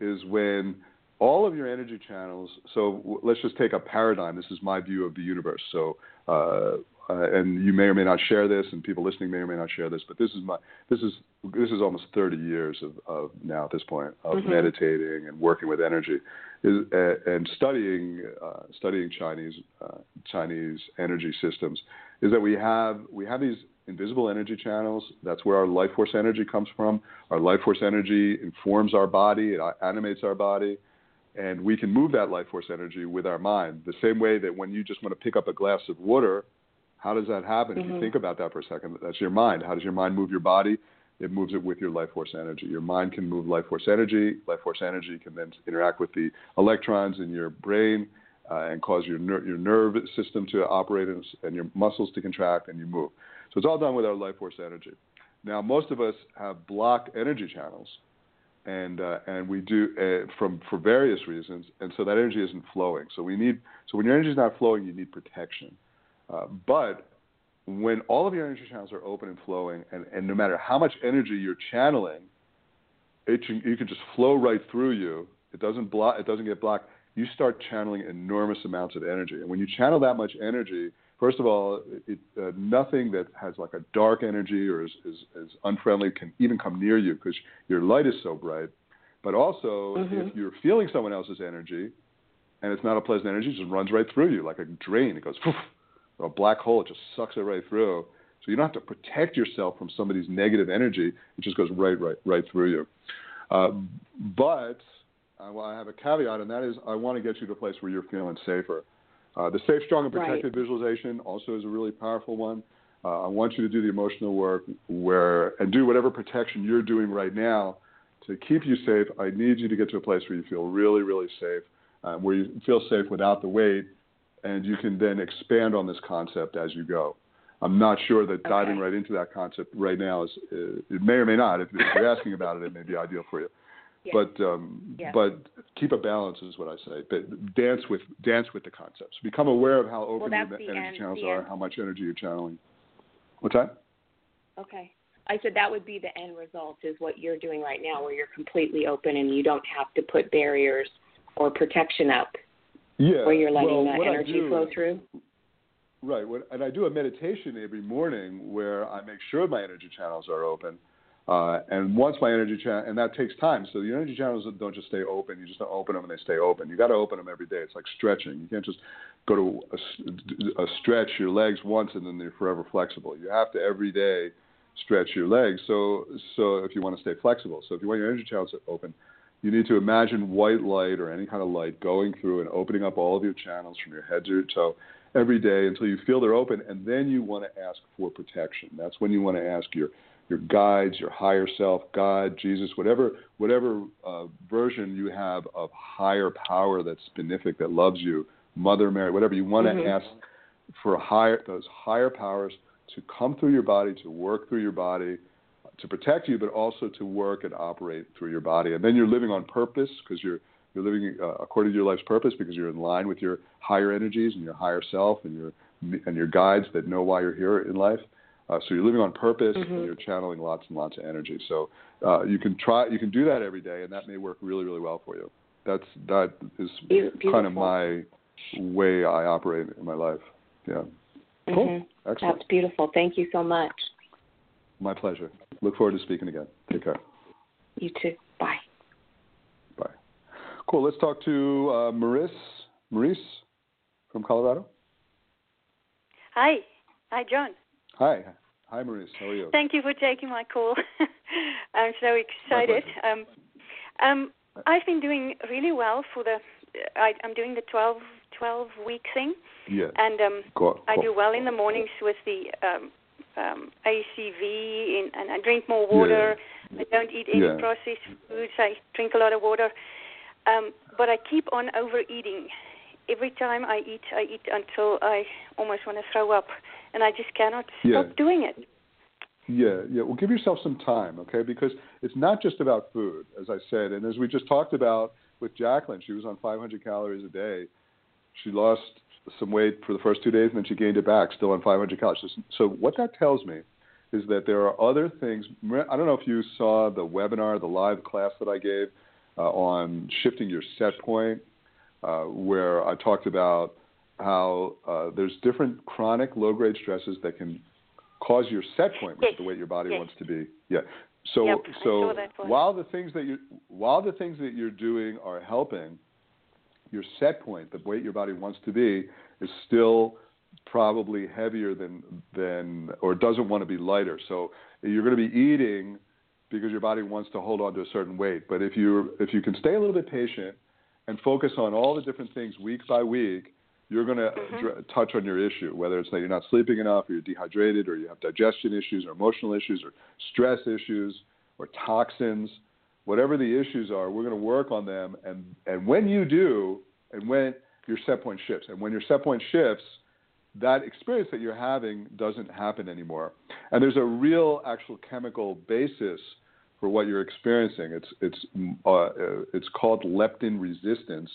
is when all of your energy channels. So w- let's just take a paradigm. This is my view of the universe. So. Uh, uh, and you may or may not share this, and people listening may or may not share this, but this is my this is this is almost 30 years of, of now at this point of Mhm. meditating and working with energy, is, uh, and studying uh, studying Chinese uh, Chinese energy systems, is that we have we have these invisible energy channels. That's where our life force energy comes from. Our life force energy informs our body, it animates our body, and we can move that life force energy with our mind. The same way that when you just want to pick up a glass of water how does that happen? If you Mhm. think about that for a second, that's your mind. How does your mind move your body? It moves it with your life force energy. Your mind can move life force energy. Life force energy can then interact with the electrons in your brain uh, and cause your ner- your nerve system to operate and, and your muscles to contract and you move. So it's all done with our life force energy. Now, most of us have blocked energy channels, and uh, and we do uh, from for various reasons, and so that energy isn't flowing. So we need so when your energy is not flowing, you need protection. Uh, but when all of your energy channels are open and flowing, and, and no matter how much energy you're channeling, it you can just flow right through you. It doesn't block. It doesn't get blocked. You start channeling enormous amounts of energy, and when you channel that much energy, first of all, it, uh, nothing that has like a dark energy or is, is, is unfriendly can even come near you because your light is so bright. But also, Mhm. if you're feeling someone else's energy, and it's not a pleasant energy, it just runs right through you like a drain. It goes, poof, or a black hole. It just sucks it right through. So you don't have to protect yourself from somebody's negative energy. It just goes right, right, right through you. Uh, but I, well, I have a caveat, and that is I want to get you to a place where you're feeling safer. Uh, the safe, strong, and Right. protected visualization also is a really powerful one. Uh, I want you to do the emotional work where and do whatever protection you're doing right now to keep you safe. I need you to get to a place where you feel really, really safe, uh, where you feel safe without the weight, and you can then expand on this concept as you go. I'm not sure that diving Okay. right into that concept right now is uh, it may or may not. If, if you're asking about it, it may be ideal for you. But um, but keep a balance is what I say. But dance with dance with the concepts. Become aware of how open that's your energy end- channels are, end. how much energy you're channeling. What's that? Okay. I said that would be the end result is what you're doing right now where you're completely open and you don't have to put barriers or protection up Yeah. where you're letting well, that energy do- flow through. Right. What, and I do a meditation every morning where I make sure my energy channels are open. Uh, and once my energy channel, and that takes time. So the energy channels don't just stay open. You just don't open them and they stay open. You got to open them every day. It's like stretching. You can't just go to a, a stretch your legs once and then they're forever flexible. You have to every day stretch your legs. So so if you want to stay flexible. So if you want your energy channels open, you need to imagine white light or any kind of light going through and opening up all of your channels from your head to your toe every day until you feel they're open, and then you want to ask for protection. That's when you want to ask your your guides, your higher self, God, Jesus, whatever whatever uh, version you have of higher power that's benefic, that loves you, Mother Mary, whatever you want mm-hmm. to ask for higher those higher powers to come through your body, to work through your body, to protect you, but also to work and operate through your body. And then you're living on purpose because you're you're living uh, according to your life's purpose because you're in line with your higher energies and your higher self and your and your guides that know why you're here in life. Uh, so you're living on purpose mm-hmm. and you're channeling lots and lots of energy. So uh, you can try you can do that every day, and that may work really really well for you. That's that is Beautiful. kind of my way I operate in my life. Yeah. Cool. Mm-hmm. Excellent. That's beautiful. Thank you so much. My pleasure. Look forward to speaking again. Take care. You too. Bye. Bye. Cool. Let's talk to uh, Maurice. Maurice from Colorado. Hi. Hi, Jon. Hi. Hi, Maurice. How are you? Thank you for taking my call. I'm so excited. Um, um, I've been doing really well for the. I, I'm doing the 12, 12 week thing. Yeah. And um, cool, cool. I do well in the mornings with the um, um, ACV, in, and I drink more water. Yeah. I don't eat any Yeah. processed foods. I drink a lot of water. Um, but I keep on overeating. Every time I eat, I eat until I almost want to throw up, and I just cannot Yeah. stop doing it. Yeah, yeah. Well, give yourself some time, okay? Because it's not just about food, as I said, and as we just talked about with Jacqueline, she was on 500 calories a day. She lost some weight for the first two days, and then she gained it back, still on 500 calories. So, so what that tells me is that there are other things. I don't know if you saw the webinar, the live class that I gave uh, on shifting your set point, uh, where I talked about how uh, there's different chronic low-grade stresses that can cause your set point, which is the weight your body Yes. wants to be. Yeah. So Yep, so saw that one. while the things that you while the things that you're doing are helping, your set point, the weight your body wants to be, is still probably heavier than than or doesn't want to be lighter. So you're going to be eating because your body wants to hold on to a certain weight. But if you if you can stay a little bit patient and focus on all the different things week by week, you're going to Mhm. dr- touch on your issue, whether it's that you're not sleeping enough, or you're dehydrated, or you have digestion issues, or emotional issues, or stress issues, or toxins, whatever the issues are, we're going to work on them. And and when you do, and when your set point shifts, and when your set point shifts, that experience that you're having doesn't happen anymore. And there's a real actual chemical basis for what you're experiencing. It's it's uh, uh, it's called leptin resistance.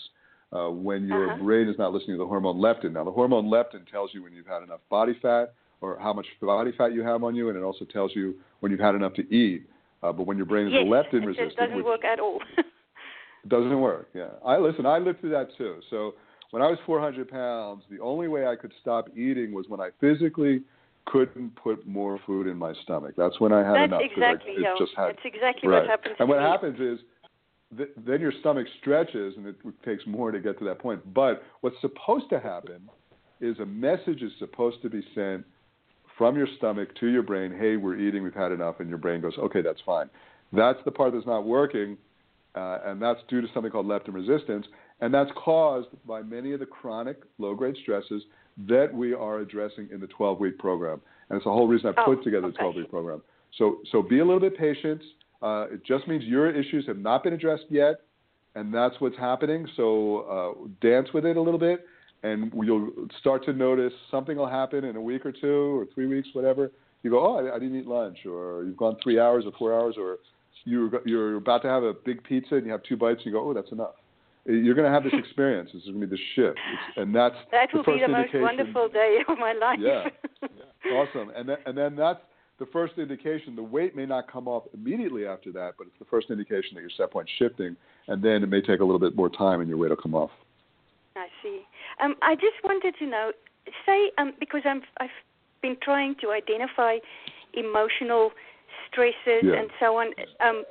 Uh, when your Uh-huh. brain is not listening to the hormone leptin. Now, the hormone leptin tells you when you've had enough body fat or how much body fat you have on you, and it also tells you when you've had enough to eat. Uh, but when your brain is yes, leptin it resistant, just doesn't which work at all. It doesn't work. Yeah, I listen. I lived through that too. So when I was 400 pounds, the only way I could stop eating was when I physically couldn't put more food in my stomach. That's when I had That's enough. exactly, I, just had That's exactly right. what happens. And what me. happens is th- then your stomach stretches, and it takes more to get to that point. But what's supposed to happen is a message is supposed to be sent from your stomach to your brain. Hey, we're eating. We've had enough, and your brain goes, okay, that's fine. That's the part that's not working, uh, and that's due to something called leptin resistance, and that's caused by many of the chronic low-grade stresses that we are addressing in the 12-week program. And it's the whole reason I Oh, put together the okay. 12-week program. So, so be a little bit patient. Uh, it just means your issues have not been addressed yet, and that's what's happening. So uh, dance with it a little bit, and you'll start to notice something will happen in a week or two or three weeks, whatever. You go, oh, I, I didn't eat lunch, or you've gone three hours or four hours, or you're you're about to have a big pizza and you have two bites, and you go, oh, that's enough. You're going to have this experience. This is going to be the shift, it's, and that's that the will first be the most wonderful day of my life. Yeah. Awesome. And then, and then that's the first indication. The weight may not come off immediately after that, but it's the first indication that your set point's shifting, and then it may take a little bit more time and your weight will come off. I see. Um, I just wanted to know, say, um, because I'm, I've been trying to identify emotional stresses Yeah. and so on. Um,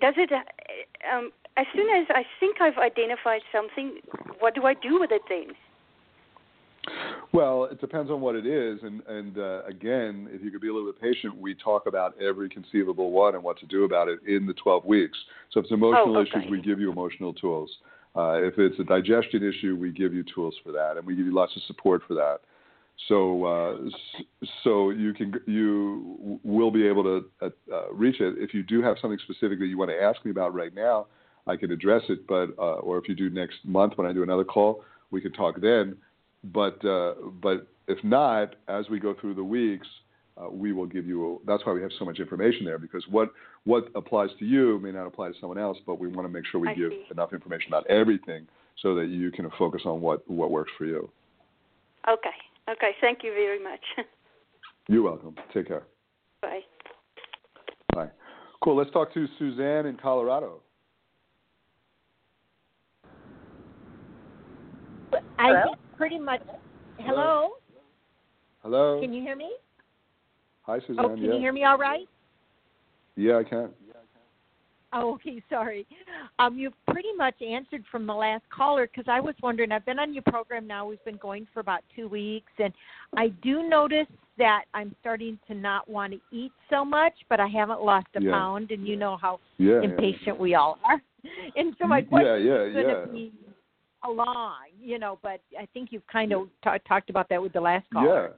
does it? uh, Um, as soon as I think I've identified something, what do I do with it then? Well, it depends on what it is, and and uh, again, if you could be a little bit patient, we talk about every conceivable one and what to do about it in the 12 weeks. So if it's emotional Oh, okay. issues, we give you emotional tools. Uh, if it's a digestion issue, we give you tools for that, and we give you lots of support for that. So uh, so you can you will be able to uh, uh, reach it. If you do have something specific that you want to ask me about right now, I can address it. But uh, or if you do next month when I do another call, we can talk then but uh, but if not, as we go through the weeks, uh, we will give you. that's why we have so much information there because what what applies to you may not apply to someone else, but we want to make sure we I give see. enough information about everything so that you can focus on what what works for you. Okay. Okay. Thank you very much. You're welcome. Take care. Bye. Bye. Cool. Let's talk to Suzanne in Colorado. I think pretty much. Hello? Hello. Can you hear me? Hi, Suzanne. Oh, can yeah. you hear me all right? Yeah, I can. Oh, okay, sorry. Um, you've pretty much answered from the last caller because I was wondering. I've been on your program now. We've been going for about two weeks, and I do notice that I'm starting to not want to eat so much, but I haven't lost a Yeah. pound, and you know how Yeah. impatient we all are. And so my yeah, question yeah, is going yeah. to be along, you know, but I think you've kind of ta talked about that with the last caller.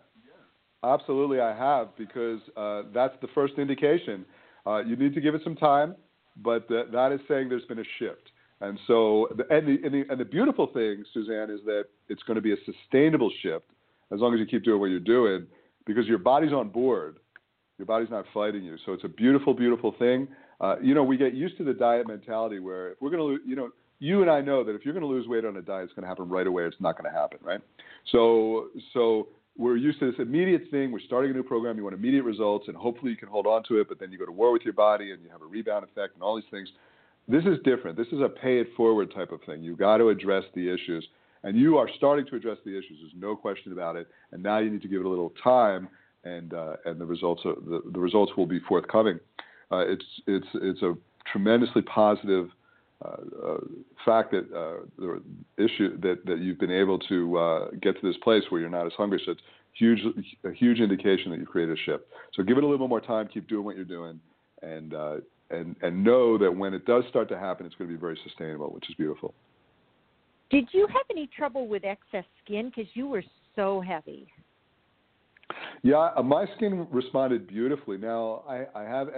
Yeah, absolutely, I have because uh, that's the first indication. Uh, you need to give it some time, but th- that is saying there's been a shift. And so, and, the, and, the, and the beautiful thing, Suzanne, is that it's going to be a sustainable shift as long as you keep doing what you're doing because your body's on board. Your body's not fighting you. So it's a beautiful, beautiful thing. Uh, you know, we get used to the diet mentality where if we're going to, you know, you and I know that if you're going to lose weight on a diet, it's going to happen right away. It's not going to happen, right? So, so we're used to this immediate thing. We're starting a new program. You want immediate results, and hopefully you can hold on to it. But then you go to war with your body, and you have a rebound effect, and all these things. This is different. This is a pay it forward type of thing. You've got to address the issues, and you are starting to address the issues. There's no question about it. And now you need to give it a little time, and uh, and the results are, the the results will be forthcoming. Uh, it's it's it's a tremendously positive fact that uh, the issue that, that you've been able to uh, get to this place where you're not as hungry. So it's huge, a huge indication that you've created a shift. So give it a little bit more time. Keep doing what you're doing, and uh, and and know that when it does start to happen, it's going to be very sustainable, which is beautiful. Did you have any trouble with excess skin because you were so heavy? Yeah, uh, my skin responded beautifully. Now I, I have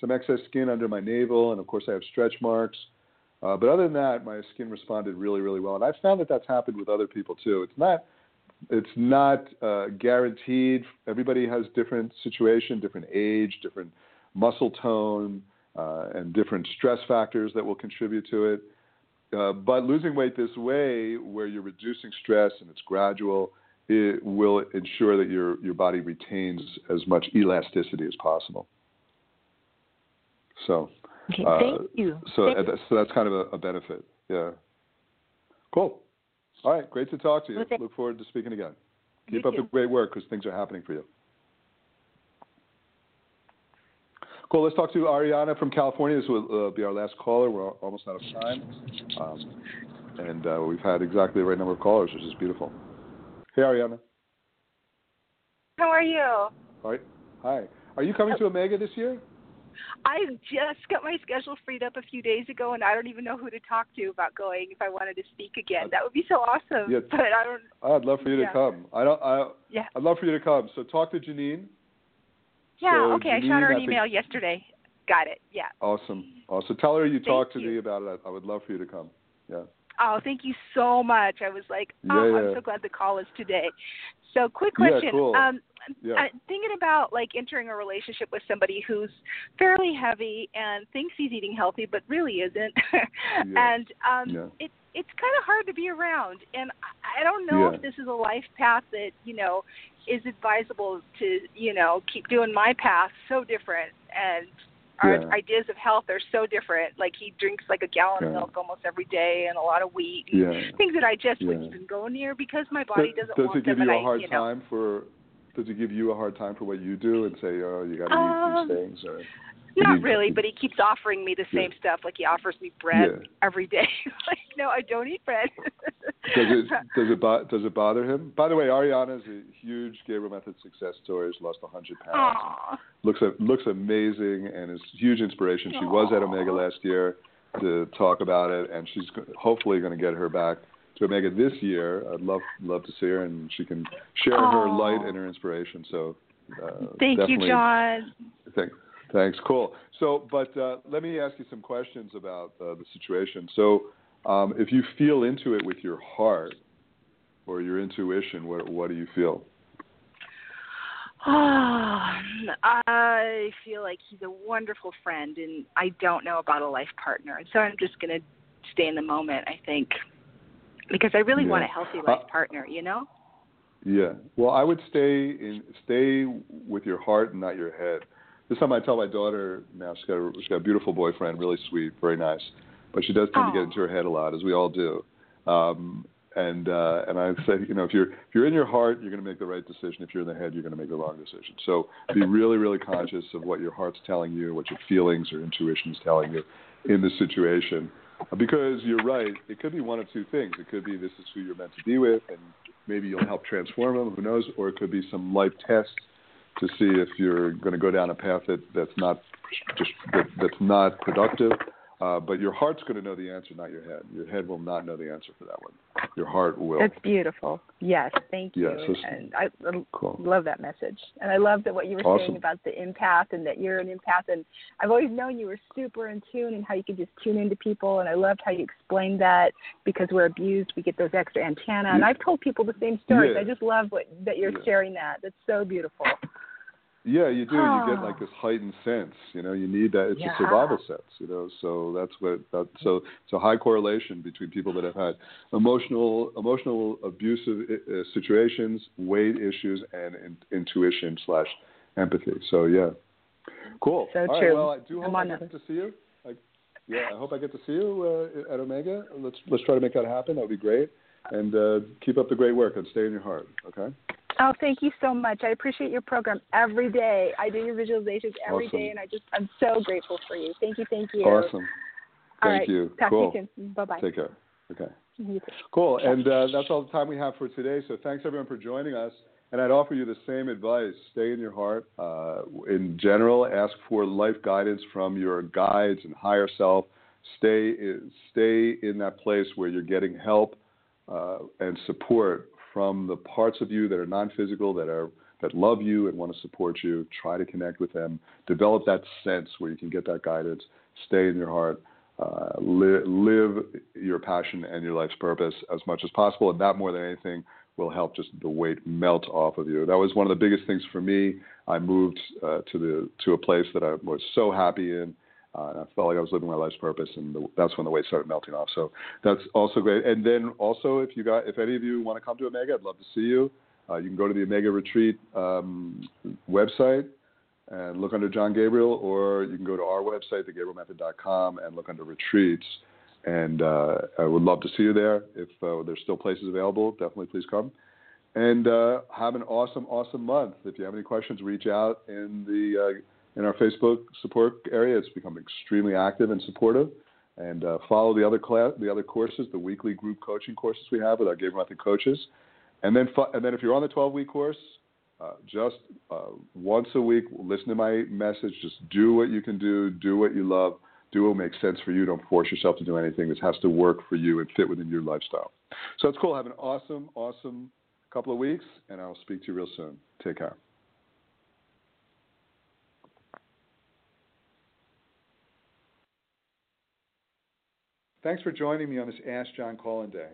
some excess skin under my navel, and of course I have stretch marks. Uh, but other than that, my skin responded really, really well, and I've found that that's happened with other people too. It's not, it's not uh, guaranteed. Everybody has different situation, different age, different muscle tone, uh, and different stress factors that will contribute to it. Uh, but losing weight this way, where you're reducing stress and it's gradual, it will ensure that your your body retains as much elasticity as possible. So, Okay, uh, thank you. so Thank- that's, so that's kind of a, a benefit. Yeah. Cool. All right. Great to talk to you. Well, Look forward to speaking again. You Keep up too. the great work because things are happening for you. Cool. Let's talk to Ariana from California. This will uh, be our last caller. We're almost out of time. Um, and uh, we've had exactly the right number of callers, which is beautiful. Hey, Ariana. How are you? All right. Hi. Are you coming to Omega this year? I just got my schedule freed up a few days ago, and I don't even know who to talk to about going if I wanted to speak again. That would be so awesome. Yeah. But I don't. I'd love for you to come. I don't. I. Yeah. I'd love for you to come. So talk to Janine. Yeah. So okay. I shot her an think- email yesterday. Got it. Yeah. Awesome. Awesome. Tell her you Thank talked to you. me about it. I, I would love for you to come. Yeah. Oh, thank you so much. I was like, oh, yeah. I'm so glad the call is today. So, quick question. Yeah, cool. Um, Yeah. i thinking about like entering a relationship with somebody who's fairly heavy and thinks he's eating healthy, but really isn't. And um, Yeah. it's it's kind of hard to be around. And I- I don't know Yeah. if this is a life path that you know is advisable to you know keep doing my path so different and. Our Yeah. ideas of health are so different. Like he drinks like a gallon of milk almost every day and a lot of wheat. and Yeah. Things that I just wouldn't even go near because my body Does- doesn't Does want it give them. you a I, hard you know, time for? Does he give you a hard time for what you do and say, oh, you got to um, eat these um, things? Or not really, but he keeps offering me the same yeah. stuff. Like he offers me bread yeah. every day. like, no, I don't eat bread. does it does it bo- does it bother him? By the way, Ariana is a huge Gabriel Method success story. She's lost 100 pounds. Aww. Looks looks amazing and is huge inspiration. She Aww. was at Omega last year to talk about it, and she's hopefully going to get her back to Omega this year. I'd love love to see her, and she can share Aww. her light and her inspiration. So. Uh, Thank you, Jon. Thank, Thanks. Cool. So, but uh, let me ask you some questions about uh, the situation. So, um, if you feel into it with your heart or your intuition, what what do you feel? Oh, I feel like he's a wonderful friend, and I don't know about a life partner, so I'm just gonna stay in the moment. I think because I really yeah. want a healthy life uh, partner. You know. Yeah. Well, I would stay in stay with your heart and not your head this time I tell my daughter now she's got a, she's got a beautiful boyfriend, really sweet, very nice, but she does tend to get into her head a lot, as we all do. Um, and uh, and I say, you know, if you're if you're in your heart, you're going to make the right decision. If you're in the head, you're going to make the wrong decision. So be really, really conscious of what your heart's telling you, what your feelings or intuition is telling you in the situation, because you're right. It could be one of two things. It could be this is who you're meant to be with, and maybe you'll help transform them. Who knows? Or it could be some life test to see if you're going to go down a path that, that's not just that, that's not productive uh, but your heart's going to know the answer, not your head. Your head will not know the answer for that one. Your heart will. That's beautiful. Yes, thank you. Yes, and I, cool. love that message. And I love that what you were awesome. saying about the empath and that you're an empath. And I've always known you were super in tune and how you could just tune into people. And I loved how you explained that because we're abused, we get those extra antenna. And I've told people the same stories. Yeah. I just love what that you're yeah. sharing that. That's so beautiful. Yeah, you do. Oh. You get like this heightened sense. You know, you need that. It's yeah. a survival sense. You know, so that's what. That, so it's a high correlation between people that have had emotional, emotional abusive uh, situations, weight issues, and in, intuition slash empathy. So yeah, cool. So All true. Right, well, I do hope I get to see you. I, yeah, I hope I get to see you uh, at Omega. Let's let's try to make that happen. That would be great. And uh, keep up the great work and stay in your heart. Okay. Oh, thank you so much. I appreciate your program every day. I do your visualizations every awesome. day, and I just I'm so grateful for you. Thank you, thank you. Awesome. All thank right. you. Talk cool. to you. Bye bye. Take care. Okay. Cool. And uh, that's all the time we have for today. So thanks everyone for joining us. And I'd offer you the same advice: stay in your heart. Uh, in general, ask for life guidance from your guides and higher self. Stay stay in that place where you're getting help uh, and support from the parts of you that are non-physical, that are that love you and want to support you. Try to connect with them. Develop that sense where you can get that guidance. Stay in your heart. Uh, li- live your passion and your life's purpose as much as possible, and that more than anything will help just the weight melt off of you. That was one of the biggest things for me. I moved uh, to the to a place that I was so happy in and I felt like I was living my life's purpose, and the, that's when the weight started melting off. So that's also great. And then also, if you got, if any of you want to come to Omega, I'd love to see you. Uh, you can go to the Omega Retreat um, website and look under Jon Gabriel, or you can go to our website, thegabrielmethod.com, and look under retreats. And uh, I would love to see you there. If uh, there's still places available, definitely please come. And uh, have an awesome, awesome month. If you have any questions, reach out in the uh, in our Facebook support area. It's become extremely active and supportive. And uh, follow the other class, the other courses, the weekly group coaching courses we have with our Gabriel Method coaches. And then, and then if you're on the 12 week course, uh, just uh, once a week, listen to my message. Just do what you can do, do what you love, do what makes sense for you. Don't force yourself to do anything. This has to work for you and fit within your lifestyle. So it's cool. Have an awesome, awesome couple of weeks, and I'll speak to you real soon. Take care. Thanks for joining me on this Ask Jon call-in day.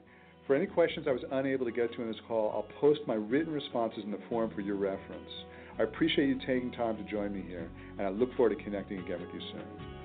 For any questions I was unable to get to in this call, I'll post my written responses in the forum for your reference. I appreciate you taking time to join me here, and I look forward to connecting again with you soon.